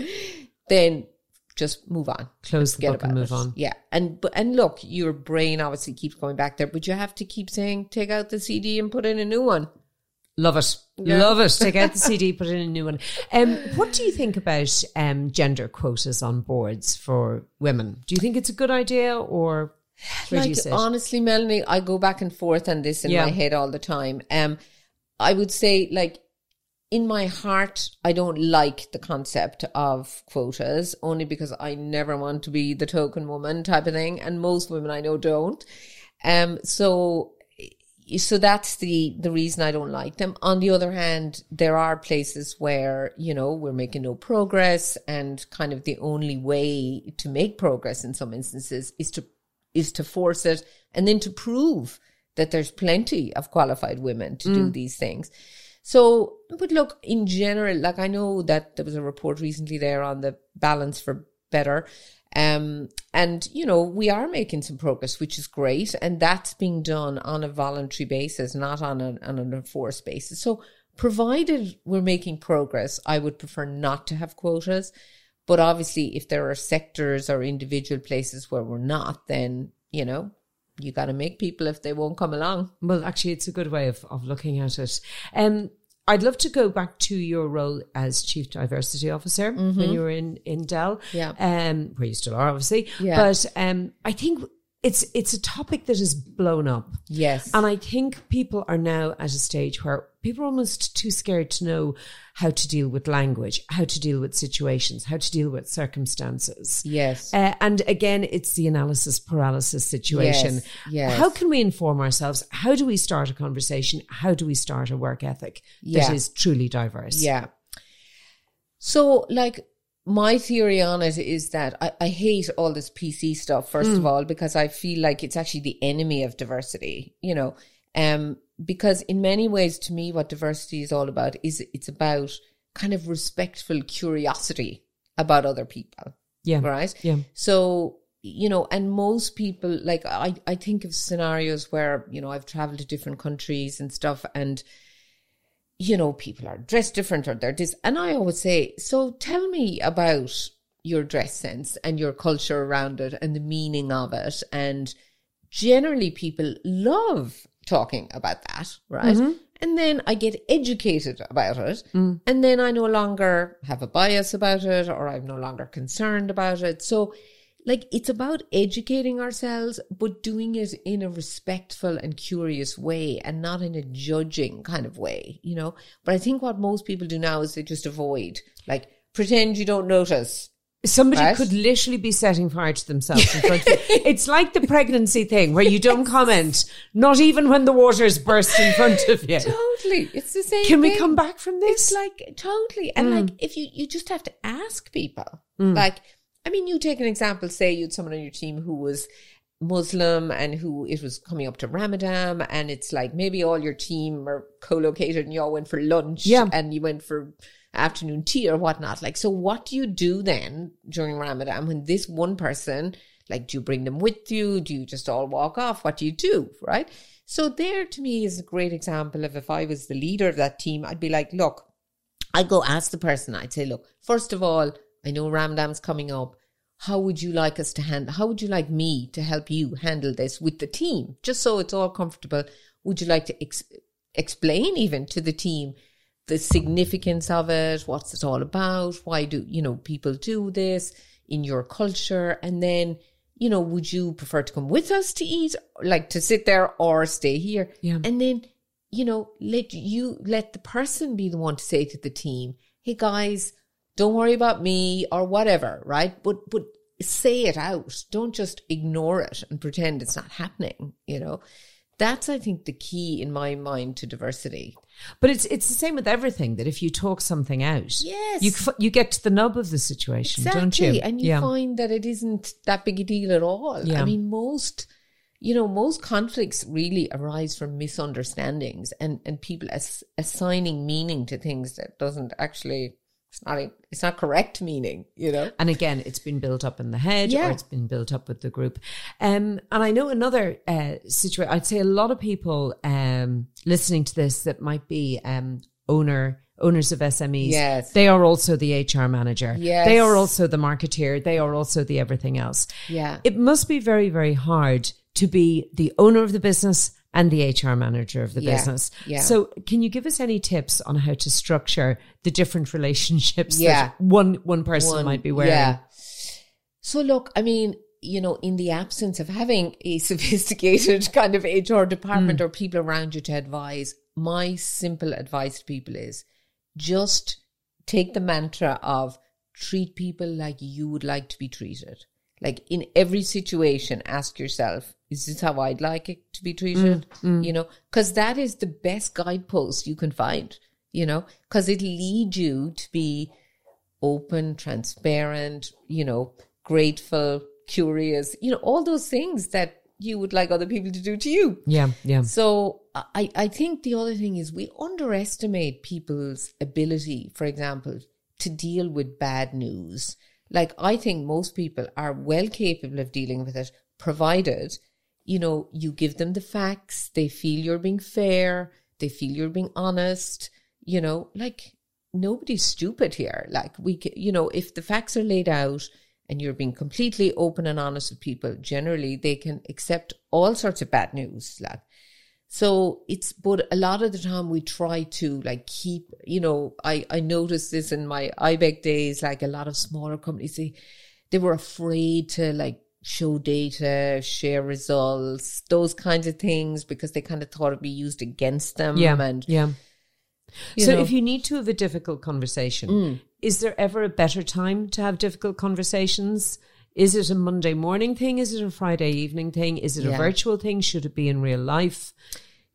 then just move on. Close the book and move it. on. Yeah. And, but, and look, your brain obviously keeps going back there, but you have to keep saying, take out the CD and put in a new one. Love it. Yeah. Love it. Take out the CD, put in a new one. Um, what do you think about um, gender quotas on boards for women? Do you think it's a good idea or like honestly, Melanie, I go back and forth on this in yeah. my head all the time. Um, I would say like in my heart, I don't like the concept of quotas only because I never want to be the token woman type of thing, and most women I know don't. Um, so so that's the the reason I don't like them. On the other hand, there are places where you know we're making no progress, and kind of the only way to make progress in some instances is to is to force it and then to prove that there's plenty of qualified women to mm. do these things. So, but look, in general, like I know that there was a report recently there on the balance for better. Um, and you know, we are making some progress, which is great. And that's being done on a voluntary basis, not on, on an enforced basis. So provided we're making progress, I would prefer not to have quotas. But obviously, if there are sectors or individual places where we're not, then, you know, you got to make people if they won't come along. Well, actually, it's a good way of, of looking at it. Um, I'd love to go back to your role as chief diversity officer mm-hmm. when you were in in Dell, yeah, um, where you still are, obviously. Yeah. But um, I think it's it's a topic that has blown up. Yes. And I think people are now at a stage where people are almost too scared to know how to deal with language, how to deal with situations, how to deal with circumstances. Yes. Uh, and again, it's the analysis paralysis situation. Yes. yes. How can we inform ourselves? How do we start a conversation? How do we start a work ethic yeah. that is truly diverse? Yeah. So, like, my theory on it is that I, I hate all this PC stuff, first mm. of all, because I feel like it's actually the enemy of diversity, you know. Um, because in many ways, to me, what diversity is all about is it's about kind of respectful curiosity about other people. Yeah. Right? Yeah. So, you know, and most people, like, I, I think of scenarios where, you know, I've traveled to different countries and stuff, and you know, people are dressed different or they're this. And I always say, so tell me about your dress sense and your culture around it and the meaning of it. And generally, people love talking about that, right? Mm-hmm. And then I get educated about it. Mm. And then I no longer have a bias about it or I'm no longer concerned about it. So like it's about educating ourselves, but doing it in a respectful and curious way and not in a judging kind of way, you know. But I think what most people do now is they just avoid, like, pretend you don't notice. Somebody right? could literally be setting fire to themselves in front of you. It's like the pregnancy thing where you don't comment, not even when the waters burst in front of you. Totally. It's the same. Can thing. we come back from this? It's like totally. And mm. like if you you just have to ask people. Mm. Like I mean, you take an example, say you had someone on your team who was Muslim and who it was coming up to Ramadan and it's like maybe all your team are co-located and you all went for lunch yeah. and you went for afternoon tea or whatnot. Like, so what do you do then during Ramadan when this one person, like, do you bring them with you? Do you just all walk off? What do you do? Right. So there to me is a great example of if I was the leader of that team, I'd be like, look, I'd go ask the person, I'd say, look, first of all, I know Ramadan's coming up. How would you like us to handle? How would you like me to help you handle this with the team? Just so it's all comfortable. Would you like to ex- explain even to the team the significance of it? What's it all about? Why do, you know, people do this in your culture? And then, you know, would you prefer to come with us to eat, like to sit there or stay here? Yeah. And then, you know, let you, let the person be the one to say to the team, Hey guys, don't worry about me or whatever, right? But, but say it out. Don't just ignore it and pretend it's not happening, you know? that's I think the key in my mind to diversity. But it's it's the same with everything that if you talk something out, Yes. you you get to the nub of the situation, don't you? And you find that it isn't that big a deal at all. Yeah. I mean, most, you know, most conflicts really arise from misunderstandings and, and people as, assigning meaning to things that doesn't actually, it's not, it's not correct meaning, you know? And again, it's been built up in the head Yeah. or it's been built up with the group. Um, and I know another uh, situation, I'd say a lot of people um, listening to this that might be um, owner owners of SMEs. Yes. They are also the HR manager. Yes. They are also the marketeer. They are also the everything else. Yeah. It must be very, very hard to be the owner of the business and the HR manager of the Yeah. business. Yeah. So can you give us any tips on how to structure the different relationships Yeah. that one one person One- might be wearing? Yeah. So look, I mean, you know, in the absence of having a sophisticated kind of HR department hmm. or people around you to advise, my simple advice to people is just take the mantra of treat people like you would like to be treated. Like in every situation, ask yourself, is this how I'd like it to be treated? Mm, mm. You know, because that is the best guidepost you can find, you know, because it leads you to be open, transparent, you know, grateful, curious, you know, all those things that you would like other people to do to you. Yeah, yeah. So I, I think the other thing is we underestimate people's ability, for example, to deal with bad news. Like I think most people are well capable of dealing with it, provided, you know, you give them the facts, they feel you're being fair, they feel you're being honest, you know, like nobody's stupid here. Like we, you know, if the facts are laid out and you're being completely open and honest with people, generally they can accept all sorts of bad news. Like, so it's, but a lot of the time we try to like keep, you know, I, I noticed this in my IBEC days, like a lot of smaller companies, they, they were afraid to like show data, share results, those kinds of things because they kind of thought it'd be used against them. Yeah, And, yeah. So know. if you need to have a difficult conversation, Mm. is there ever a better time to have difficult conversations? Is it a Monday morning thing? Is it a Friday evening thing? Is it a virtual thing? Should it be in real life?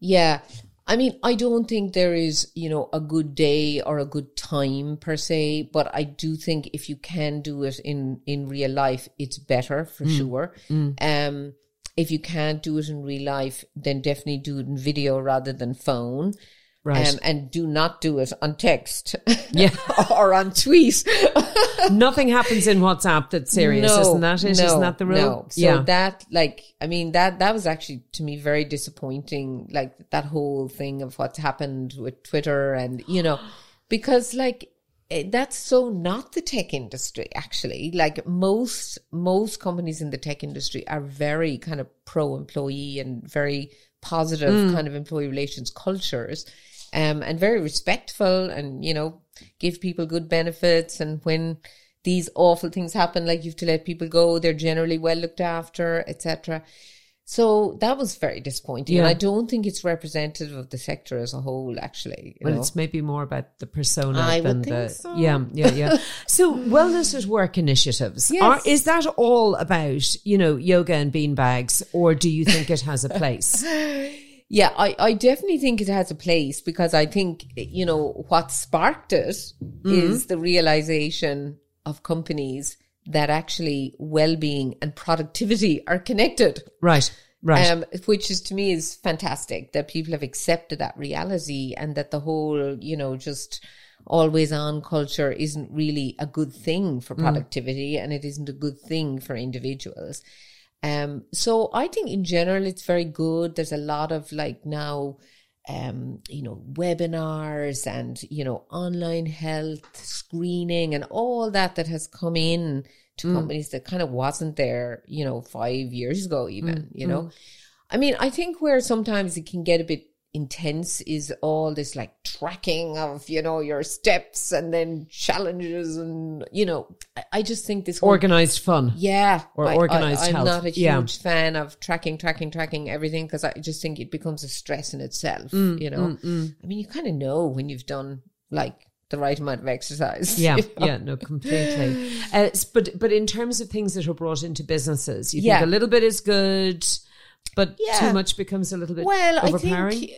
Yeah. I mean, I don't think there is, you know, a good day or a good time per se, but I do think if you can do it in, in real life, it's better for sure. Um, if you can't do it in real life, then definitely do it in video rather than phone. Right. Um, and do not do it on text. Yeah. or on tweet. Nothing happens in WhatsApp that's serious, isn't that it? No, not that the rule? No. So yeah. that, like, I mean, that that was actually to me very disappointing. Like that whole thing of what's happened with Twitter, and you know, because like eh, that's so not the tech industry. Actually, like most most companies in the tech industry are very kind of pro employee and very positive Mm. kind of employee relations cultures. Um, and very respectful and, you know, give people good benefits. And when these awful things happen, like you have to let people go, they're generally well looked after, etc. So that was very disappointing. And I don't think it's representative of the sector as a whole, actually. you Well, know. it's maybe more about the persona I than the so. yeah, yeah, yeah. so wellness at work initiatives Yes. are is that all about you know yoga and beanbags, or do you think it has a place? Yeah, I, I definitely think it has a place because I think, you know, what sparked it is Mm-hmm. the realization of companies that actually well-being and productivity are connected. right, right. Um, which is to me is fantastic that people have accepted that reality and that the whole, you know, just always on culture isn't really a good thing for productivity and it isn't a good thing for individuals. Um, so I think in general it's very good. There's a lot of like now, um, you know, webinars and, you know, online health screening and all that that has come in to companies that kind of wasn't there, you know, five years ago even, you know. I mean, I think where sometimes it can get a bit intense is all this like tracking of, you know, your steps and then challenges and, you know, I, I just think this whole Organized fun. yeah. Or I- organised I, I'm health. not a huge Yeah. fan of tracking, tracking, tracking everything because I just think it becomes a stress in itself. Mm, you know, I mean, you kind of know when you've done like the right amount of exercise. Yeah, you know? yeah, no, completely. Uh, but but in terms of things that are brought into businesses, you Yeah. think a little bit is good, but yeah. too much becomes a little bit well, overpowering. I think,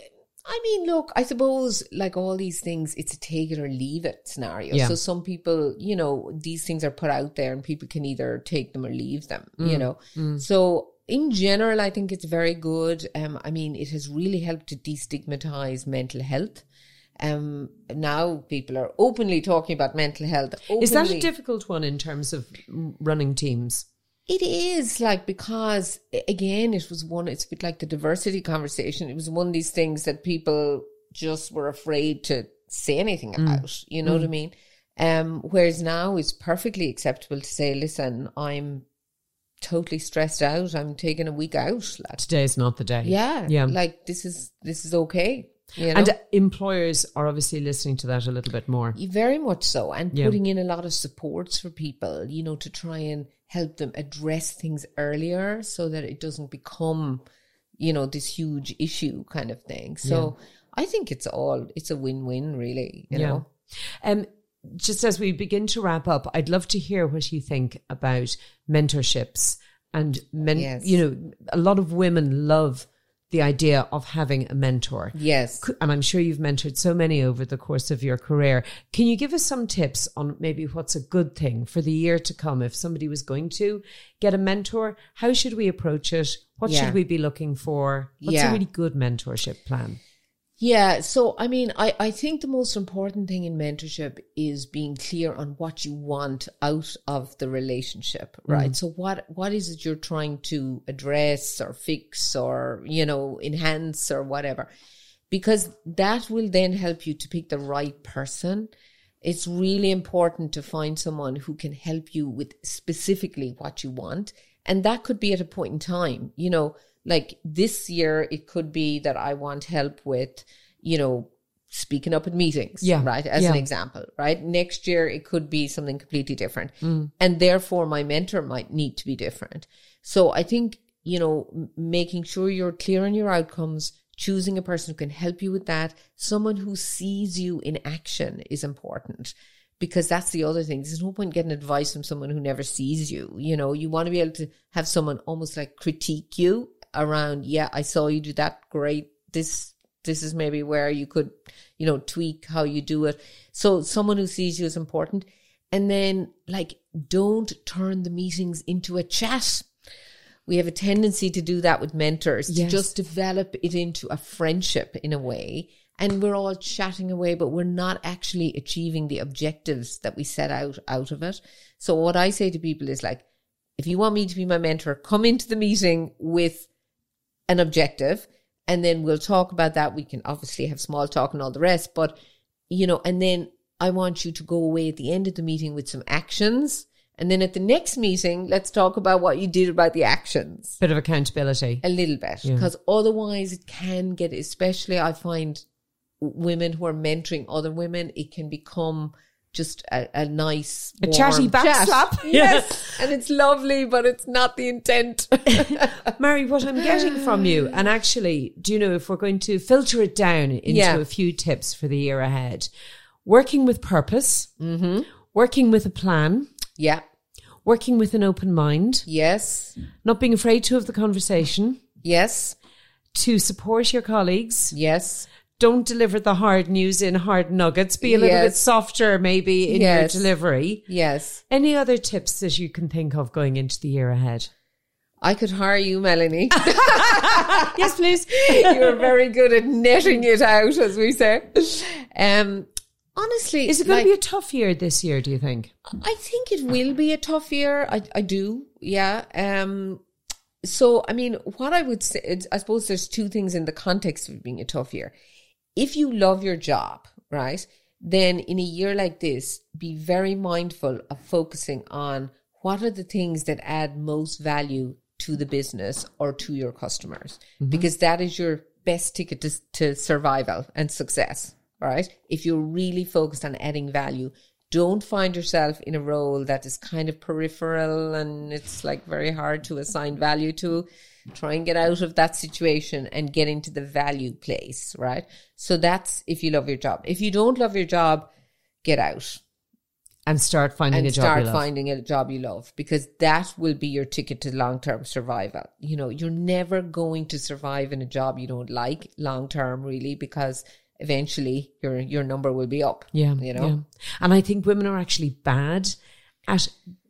I mean, look, I suppose like all these things, it's a take it or leave it scenario. Yeah. So some people, you know, these things are put out there and people can either take them or leave them, mm. you know. Mm. So in general, I think it's very good. Um, I mean, it has really helped to destigmatize mental health. Um, now people are openly talking about mental health. Openly. Is that a difficult one in terms of running teams? It is like because again, it was one. It's a bit like the diversity conversation. It was one of these things that people just were afraid to say anything mm. about. Mm. You know mm. what I mean? Um, whereas now it's perfectly acceptable to say, "Listen, I'm totally stressed out. I'm taking a week out. Like, Today's not the day. Yeah, yeah. Like this is this is okay. You know? And employers are obviously listening to that a little bit more. Very much so. And yeah. putting in a lot of supports for people, you know, to try and help them address things earlier so that it doesn't become, you know, this huge issue kind of thing. So yeah. I think it's all, it's a win win, really, you yeah. know. Um, just as we begin to wrap up, I'd love to hear what you think about mentorships and men. Yes. You know, a lot of women love the idea of having a mentor. Yes. And I'm sure you've mentored so many over the course of your career. Can you give us some tips on maybe what's a good thing for the year to come? If somebody was going to get a mentor, how should we approach it? What yeah. should we be looking for? What's yeah. a really good mentorship plan? Yeah. So, I mean, I, I think the most important thing in mentorship is being clear on what you want out of the relationship, right? Mm. So what, what is it you're trying to address or fix or, you know, enhance or whatever? Because that will then help you to pick the right person. It's really important to find someone who can help you with specifically what you want. And that could be at a point in time, you know, like this year, it could be that I want help with, you know, speaking up at meetings, yeah. right? As yeah. an example, right? Next year, it could be something completely different. Mm. And therefore, my mentor might need to be different. So I think, you know, making sure you're clear on your outcomes, choosing a person who can help you with that, someone who sees you in action is important because that's the other thing. There's no point getting advice from someone who never sees you. You know, you want to be able to have someone almost like critique you around, yeah, I saw you do that. Great. This, this is maybe where you could, you know, tweak how you do it. So someone who sees you is important. And then like, don't turn the meetings into a chat. We have a tendency to do that with mentors, yes. to just develop it into a friendship in a way. And we're all chatting away, but we're not actually achieving the objectives that we set out out of it. So what I say to people is like, if you want me to be my mentor, come into the meeting with an objective and then we'll talk about that. We can obviously have small talk and all the rest, but you know, and then I want you to go away at the end of the meeting with some actions. And then at the next meeting, let's talk about what you did about the actions. Bit of accountability. A little bit. Because yeah. otherwise it can get, especially I find women who are mentoring other women, it can become just a, a nice a chatty backslap. Chat. Yes. and it's lovely, but it's not the intent. Mary, what I'm getting from you, and actually, do you know if we're going to filter it down into yeah. a few tips for the year ahead? Working with purpose, mm-hmm. working with a plan. Yeah. Working with an open mind. Yes. Not being afraid to have the conversation. Yes. To support your colleagues. Yes don't deliver the hard news in hard nuggets. Be a little yes. bit softer, maybe in yes. your delivery. Yes. Any other tips that you can think of going into the year ahead? I could hire you, Melanie. yes, please. You're very good at netting it out, as we say. Um, honestly, is it going like, to be a tough year this year? Do you think? I think it will be a tough year. I, I do. Yeah. Um, so, I mean, what I would say, I suppose there's two things in the context of being a tough year if you love your job, right, then in a year like this, be very mindful of focusing on what are the things that add most value to the business or to your customers, mm-hmm. because that is your best ticket to, to survival and success. Right. If you're really focused on adding value, don't find yourself in a role that is kind of peripheral and it's like very hard to assign value to try and get out of that situation and get into the value place, right? So that's if you love your job. If you don't love your job, get out. and start finding and a job start you love. finding a job you love because that will be your ticket to long term survival. You know, you're never going to survive in a job you don't like long term, really, because eventually your your number will be up. Yeah, you know. yeah. And I think women are actually bad at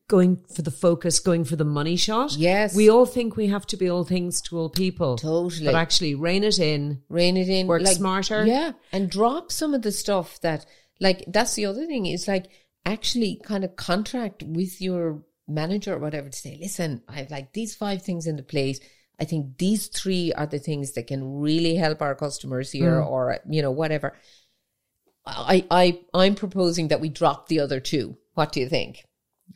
going for the focus, going for the money shot. Yes. we all think we have to be all things to all people. Totally. but actually rein it in. rein it in, Work smarter. Yeah, and drop some of the stuff that, like, that's the other thing is like actually kind of contract with your manager or whatever to say, listen, I have like these five things in the place. I think these three are the things that can really help our customers here, mm. or you know, whatever. I, I, I'm proposing that we drop the other two. What do you think?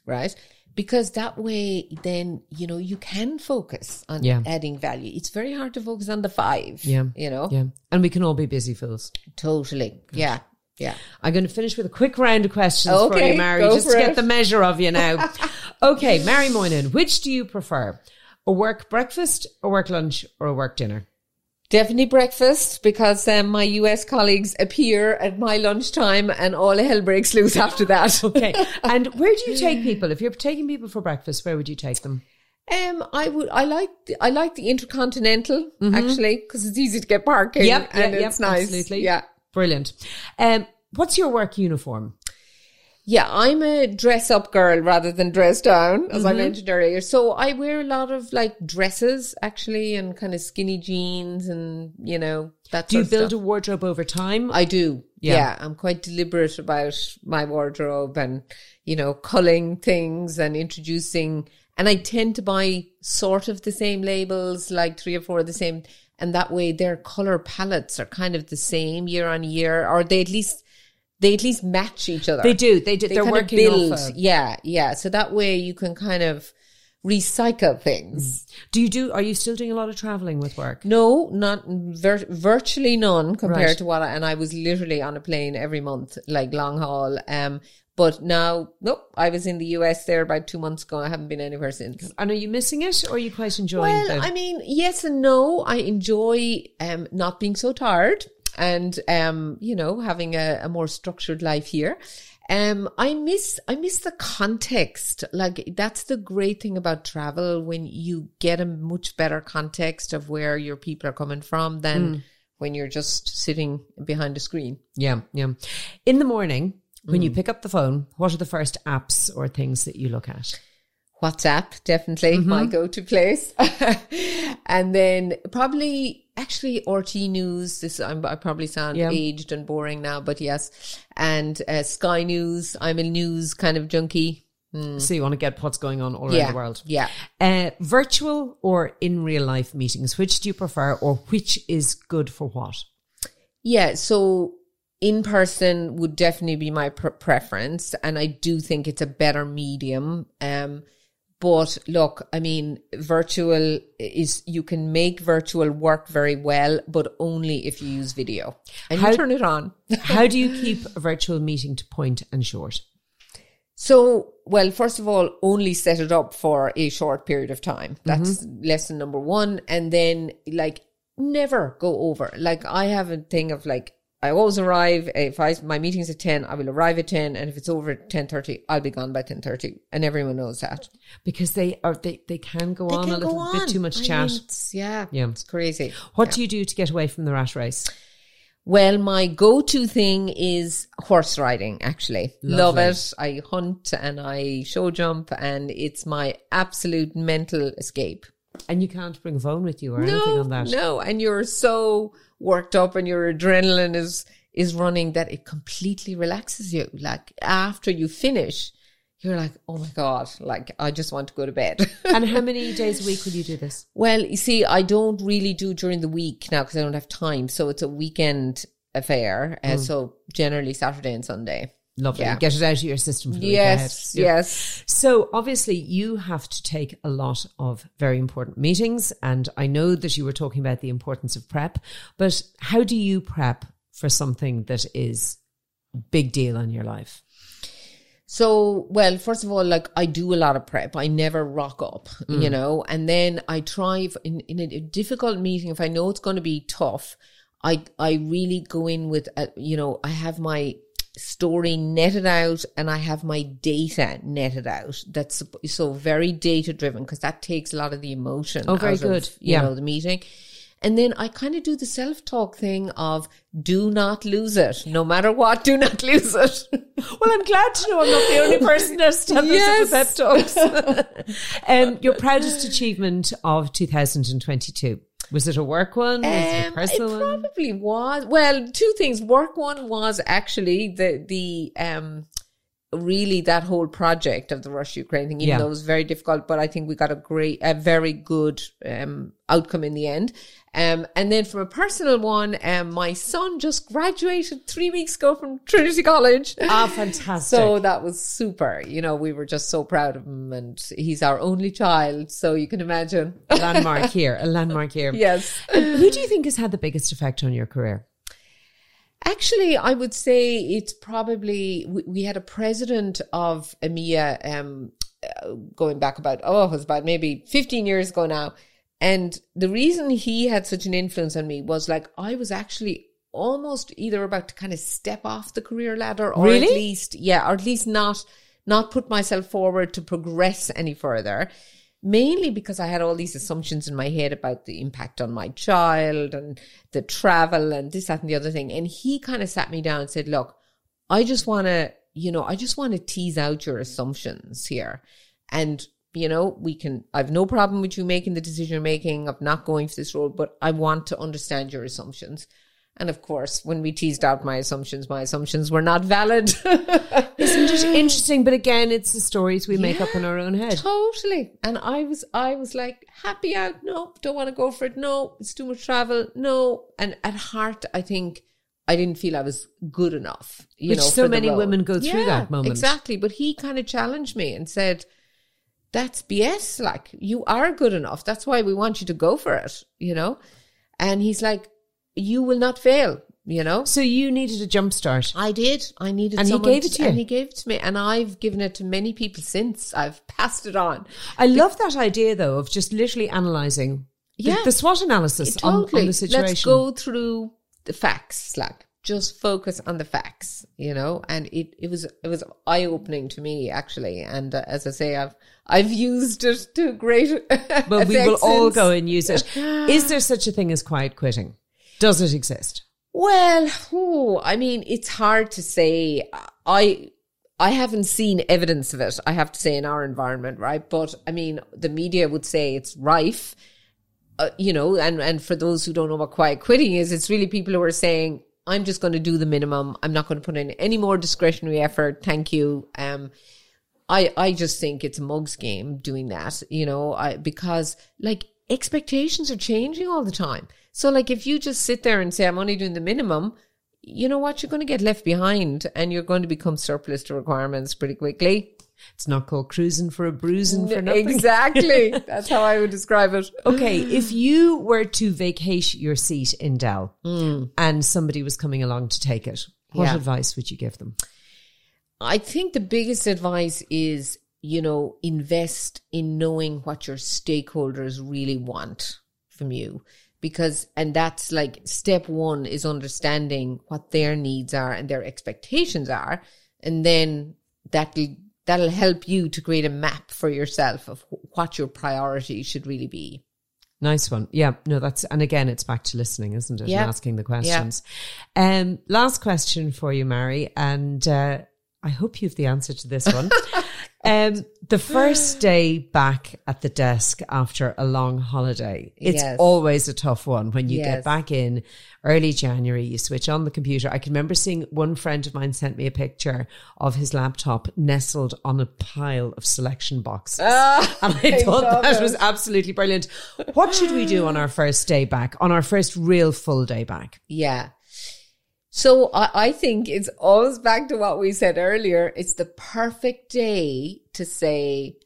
Right? Because that way, then you know you can focus on Yeah. adding value. It's very hard to focus on the five. Yeah, you know, yeah, and we can all be busy fools. totally. Yeah, yeah. I'm going to finish with a quick round of questions for you, Mary, just to for get the measure of you now. okay, Mary Moynan, which do you prefer? A work breakfast, a work lunch, or a work dinner? Definitely breakfast because um, my US colleagues appear at my lunchtime and all hell breaks loose after that. Okay, and where do you take people? If you're taking people for breakfast, where would you take them? Um, I would. I like. The, I like the intercontinental actually because it's easy to get parking. Mm-hmm. Yep, and yep, yep, nice. absolutely. Yeah, Brilliant. Um, what's your work uniform? Yeah. I'm a dress up girl rather than dress down, as I Mm-hmm. mentioned earlier. So I wear a lot of like dresses actually, and kind of skinny jeans, and you know that. Do you build a wardrobe over time? I do. Yeah. Yeah. I'm quite deliberate about my wardrobe and, you know, culling things and introducing. And I tend to buy sort of the same labels, like three or four of the same. And that way their color palettes are kind of the same year on year, or they at least, they at least match each other. they do. They do. They are of working build. off. A, yeah. Yeah. So that way you can kind of recycle things. do you do? Are you still doing a lot of traveling with work? No, not vir- virtually none compared Right. to what I, and I was literally on a plane every month, like long haul. Um, but now, nope, I was in the US there about two months ago. I haven't been anywhere since. And are you missing it, or are you quite enjoying? Well, the, I mean, yes and no. I enjoy um not being so tired and um, you know, having a, a more structured life here. Um, I miss I miss the context. Like that's the great thing about travel when you get a much better context of where your people are coming from than when you're just sitting behind a screen. yeah, yeah. In the morning, when Mm. you pick up the phone, what are the first apps or things that you look at? WhatsApp, definitely Mm-hmm. my go-to place. and then probably actually RTÉ News. This I'm, I probably sound Yeah. aged and boring now, but yes. And uh, Sky News. I'm a news kind of junkie. So you want to get what's going on all around Mm. the world. yeah. Uh, virtual or in real life meetings, which do you prefer, or which is good for what? Yeah, so in person would definitely be my pr- preference, and I do think it's a better medium. Um, but look, I mean, virtual is you can make virtual work very well, but only if you use video and How- you turn it on. How do you keep a virtual meeting to point and short? So, well, first of all, only set it up for a short period of time. Mm-hmm. That's lesson number one. And then, like, never go over. Like, I have a thing of like, I always arrive. If I my meeting's at ten, I will arrive at ten, and if it's over at ten thirty, I'll be gone by ten thirty, and everyone knows that. Because they are they, they can go on They a little go bit too much I chat. mean, it's- yeah, Yeah. it's crazy. what do you do to get away from the rat race? Well, my go-to thing is horse riding, actually. Love it. I hunt and I show jump and it's my absolute mental escape. And you can't bring a phone with you or anything on that. No, and you're so worked up and your adrenaline is is running that it completely relaxes you. Like after you finish, you're like, oh my God, like I just want to go to bed. And how many days a week will you do this? well, you see, I don't really do during the week now because I don't have time. So it's a weekend affair. Uh, So generally Saturday and Sunday. Lovely. Yeah. Get it out of your system for the week Yes. Yeah. yes. So obviously you have to take a lot of very important meetings and I know that you were talking about the importance of prep, but how do you prep for something that is a big deal in your life? So, well, first of all, like I do a lot of prep. I never rock up, you mm. know, and then I try in, in a difficult meeting, if I know it's going to be tough, I, I really go in with, a, you know, I have my story netted out and I have my data netted out. That's so very data driven because that takes a lot of the emotion. Oh, very good. Of, you yeah. know, the meeting. And then I kind of do the self talk thing of do not lose it. No matter what, do not lose it. well, I'm glad to know I'm not the only person that's done yes. this pep talks. um, your proudest achievement of 2022? Was it a work one? Was um, it a personal it probably one? was. Well, two things. Work one was actually the the um really that whole project of the Russia Ukraine thing, even yeah. though it was very difficult, but I think we got a great, a very good um, outcome in the end. Um, and then from a personal one, um, my son just graduated three weeks ago from Trinity College. Ah, fantastic. So that was super. You know, we were just so proud of him and he's our only child. So you can imagine. A landmark here, a landmark here. Yes. who do you think has had the biggest effect on your career? Actually, I would say it's probably we, we had a president of EMEA um, uh, going back about oh it was about maybe 15 years ago now and the reason he had such an influence on me was like I was actually almost either about to kind of step off the career ladder or really? at least yeah or at least not not put myself forward to progress any further mainly because I had all these assumptions in my head about the impact on my child and the travel and this, that, and the other thing. And he kind of sat me down and said, look, I just want to, you know, I just want to tease out your assumptions here. And, you know, we can, I've no problem with you making the decision you're making of not going for this role, but I want to understand your assumptions. And of course, when we teased out my assumptions, my assumptions were not valid. Isn't it interesting? But again, it's the stories we yeah, make up in our own head. Totally. And I was, I was like, happy out. No, don't want to go for it. No, it's too much travel. No. And at heart, I think I didn't feel I was good enough. You Which know, so many women go through yeah, that moment. Exactly. But he kind of challenged me and said, that's BS. Like, you are good enough. That's why we want you to go for it, you know? And he's like, you will not fail. You know, so you needed a jump start. I did. I needed, and he gave it to you. And he gave it to me, and I've given it to many people since. I've passed it on. I love that idea, though, of just literally analyzing. Yeah, the, the SWOT analysis on, on the situation. Let's go through the facts, like just focus on the facts, you know. And it it was it was eye opening to me actually. And uh, as I say, I've I've used it to great. But we will all go and use it. Is there such a thing as quiet quitting? Does it exist? Well, ooh, I mean, it's hard to say. I I haven't seen evidence of it. I have to say in our environment, right? But I mean, the media would say it's rife. Uh, you know, and and for those who don't know what quiet quitting is, it's really people who are saying, "I'm just going to do the minimum. I'm not going to put in any more discretionary effort. Thank you." Um, I I just think it's a mugs game doing that. You know, I because like expectations are changing all the time. So, like, if you just sit there and say, I'm only doing the minimum, you know what? You're going to get left behind and you're going to become surplus to requirements pretty quickly. It's not called cruising for a bruising for nothing. Exactly. That's how I would describe it. Okay. If you were to vacate your seat in Dell mm. and somebody was coming along to take it, what yeah. advice would you give them? I think the biggest advice is, you know, invest in knowing what your stakeholders really want from you because and that's like step one is understanding what their needs are and their expectations are and then that'll that'll help you to create a map for yourself of what your priorities should really be Nice one. Yeah, no, that's, and again, it's back to listening, isn't it? Yeah. And asking the questions. Yeah. Um, last question for you, Mary, and, uh, I hope you've the answer to this one. um, the first day back at the desk after a long holiday, it's yes. always a tough one when you yes. get back in early January, you switch on the computer. I can remember seeing one friend of mine sent me a picture of his laptop nestled on a pile of selection boxes. Ah, and I, I thought that it. was absolutely brilliant. What should we do on our first day back, on our first real full day back? Yeah. So I, I think it's always back to what we said earlier. It's the perfect day to say,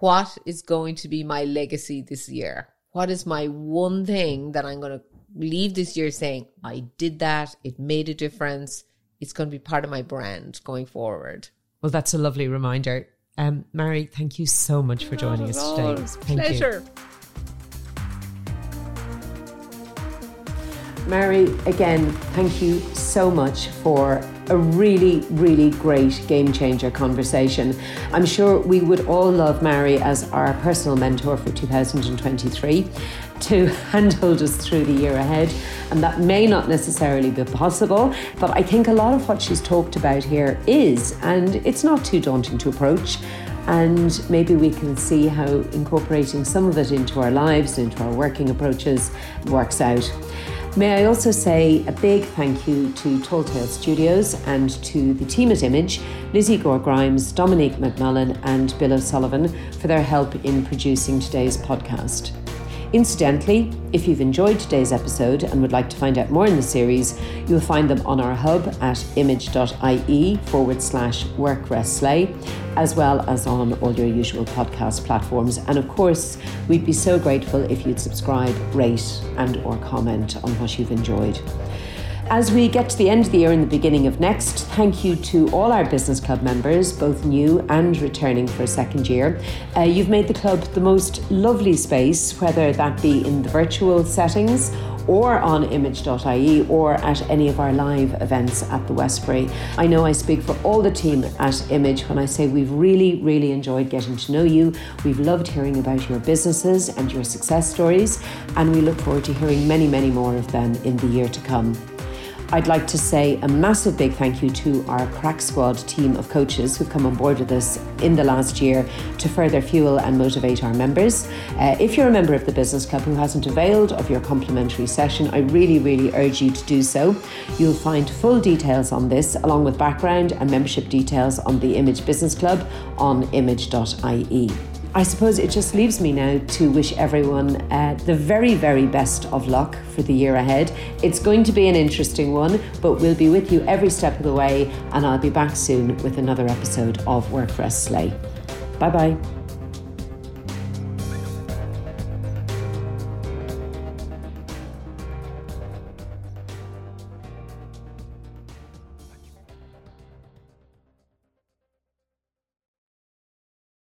what is going to be my legacy this year? What is my one thing that I'm going to leave this year saying, I did that. It made a difference. It's going to be part of my brand going forward. Well, that's a lovely reminder. Um, Mary, thank you so much for joining us today. Thank pleasure. You. Mary, again, thank you so much for a really, really great game changer conversation. I'm sure we would all love Mary as our personal mentor for 2023 to handhold us through the year ahead. And that may not necessarily be possible, but I think a lot of what she's talked about here is, and it's not too daunting to approach. And maybe we can see how incorporating some of it into our lives, into our working approaches, works out. May I also say a big thank you to Tall Tale Studios and to the team at Image, Lizzie Gore Grimes, Dominique McMullan, and Bill O'Sullivan for their help in producing today's podcast. Incidentally, if you've enjoyed today's episode and would like to find out more in the series, you'll find them on our hub at image.ie forward slash work rest slay, as well as on all your usual podcast platforms. And of course, we'd be so grateful if you'd subscribe, rate, and or comment on what you've enjoyed. As we get to the end of the year and the beginning of next, thank you to all our business club members, both new and returning for a second year. Uh, you've made the club the most lovely space, whether that be in the virtual settings or on image.ie or at any of our live events at the Westbury. I know I speak for all the team at Image when I say we've really, really enjoyed getting to know you. We've loved hearing about your businesses and your success stories, and we look forward to hearing many, many more of them in the year to come. I'd like to say a massive big thank you to our Crack Squad team of coaches who've come on board with us in the last year to further fuel and motivate our members. Uh, if you're a member of the Business Club who hasn't availed of your complimentary session, I really, really urge you to do so. You'll find full details on this, along with background and membership details on the Image Business Club on image.ie. I suppose it just leaves me now to wish everyone uh, the very, very best of luck for the year ahead. It's going to be an interesting one, but we'll be with you every step of the way, and I'll be back soon with another episode of Work Rest Slay. Bye bye.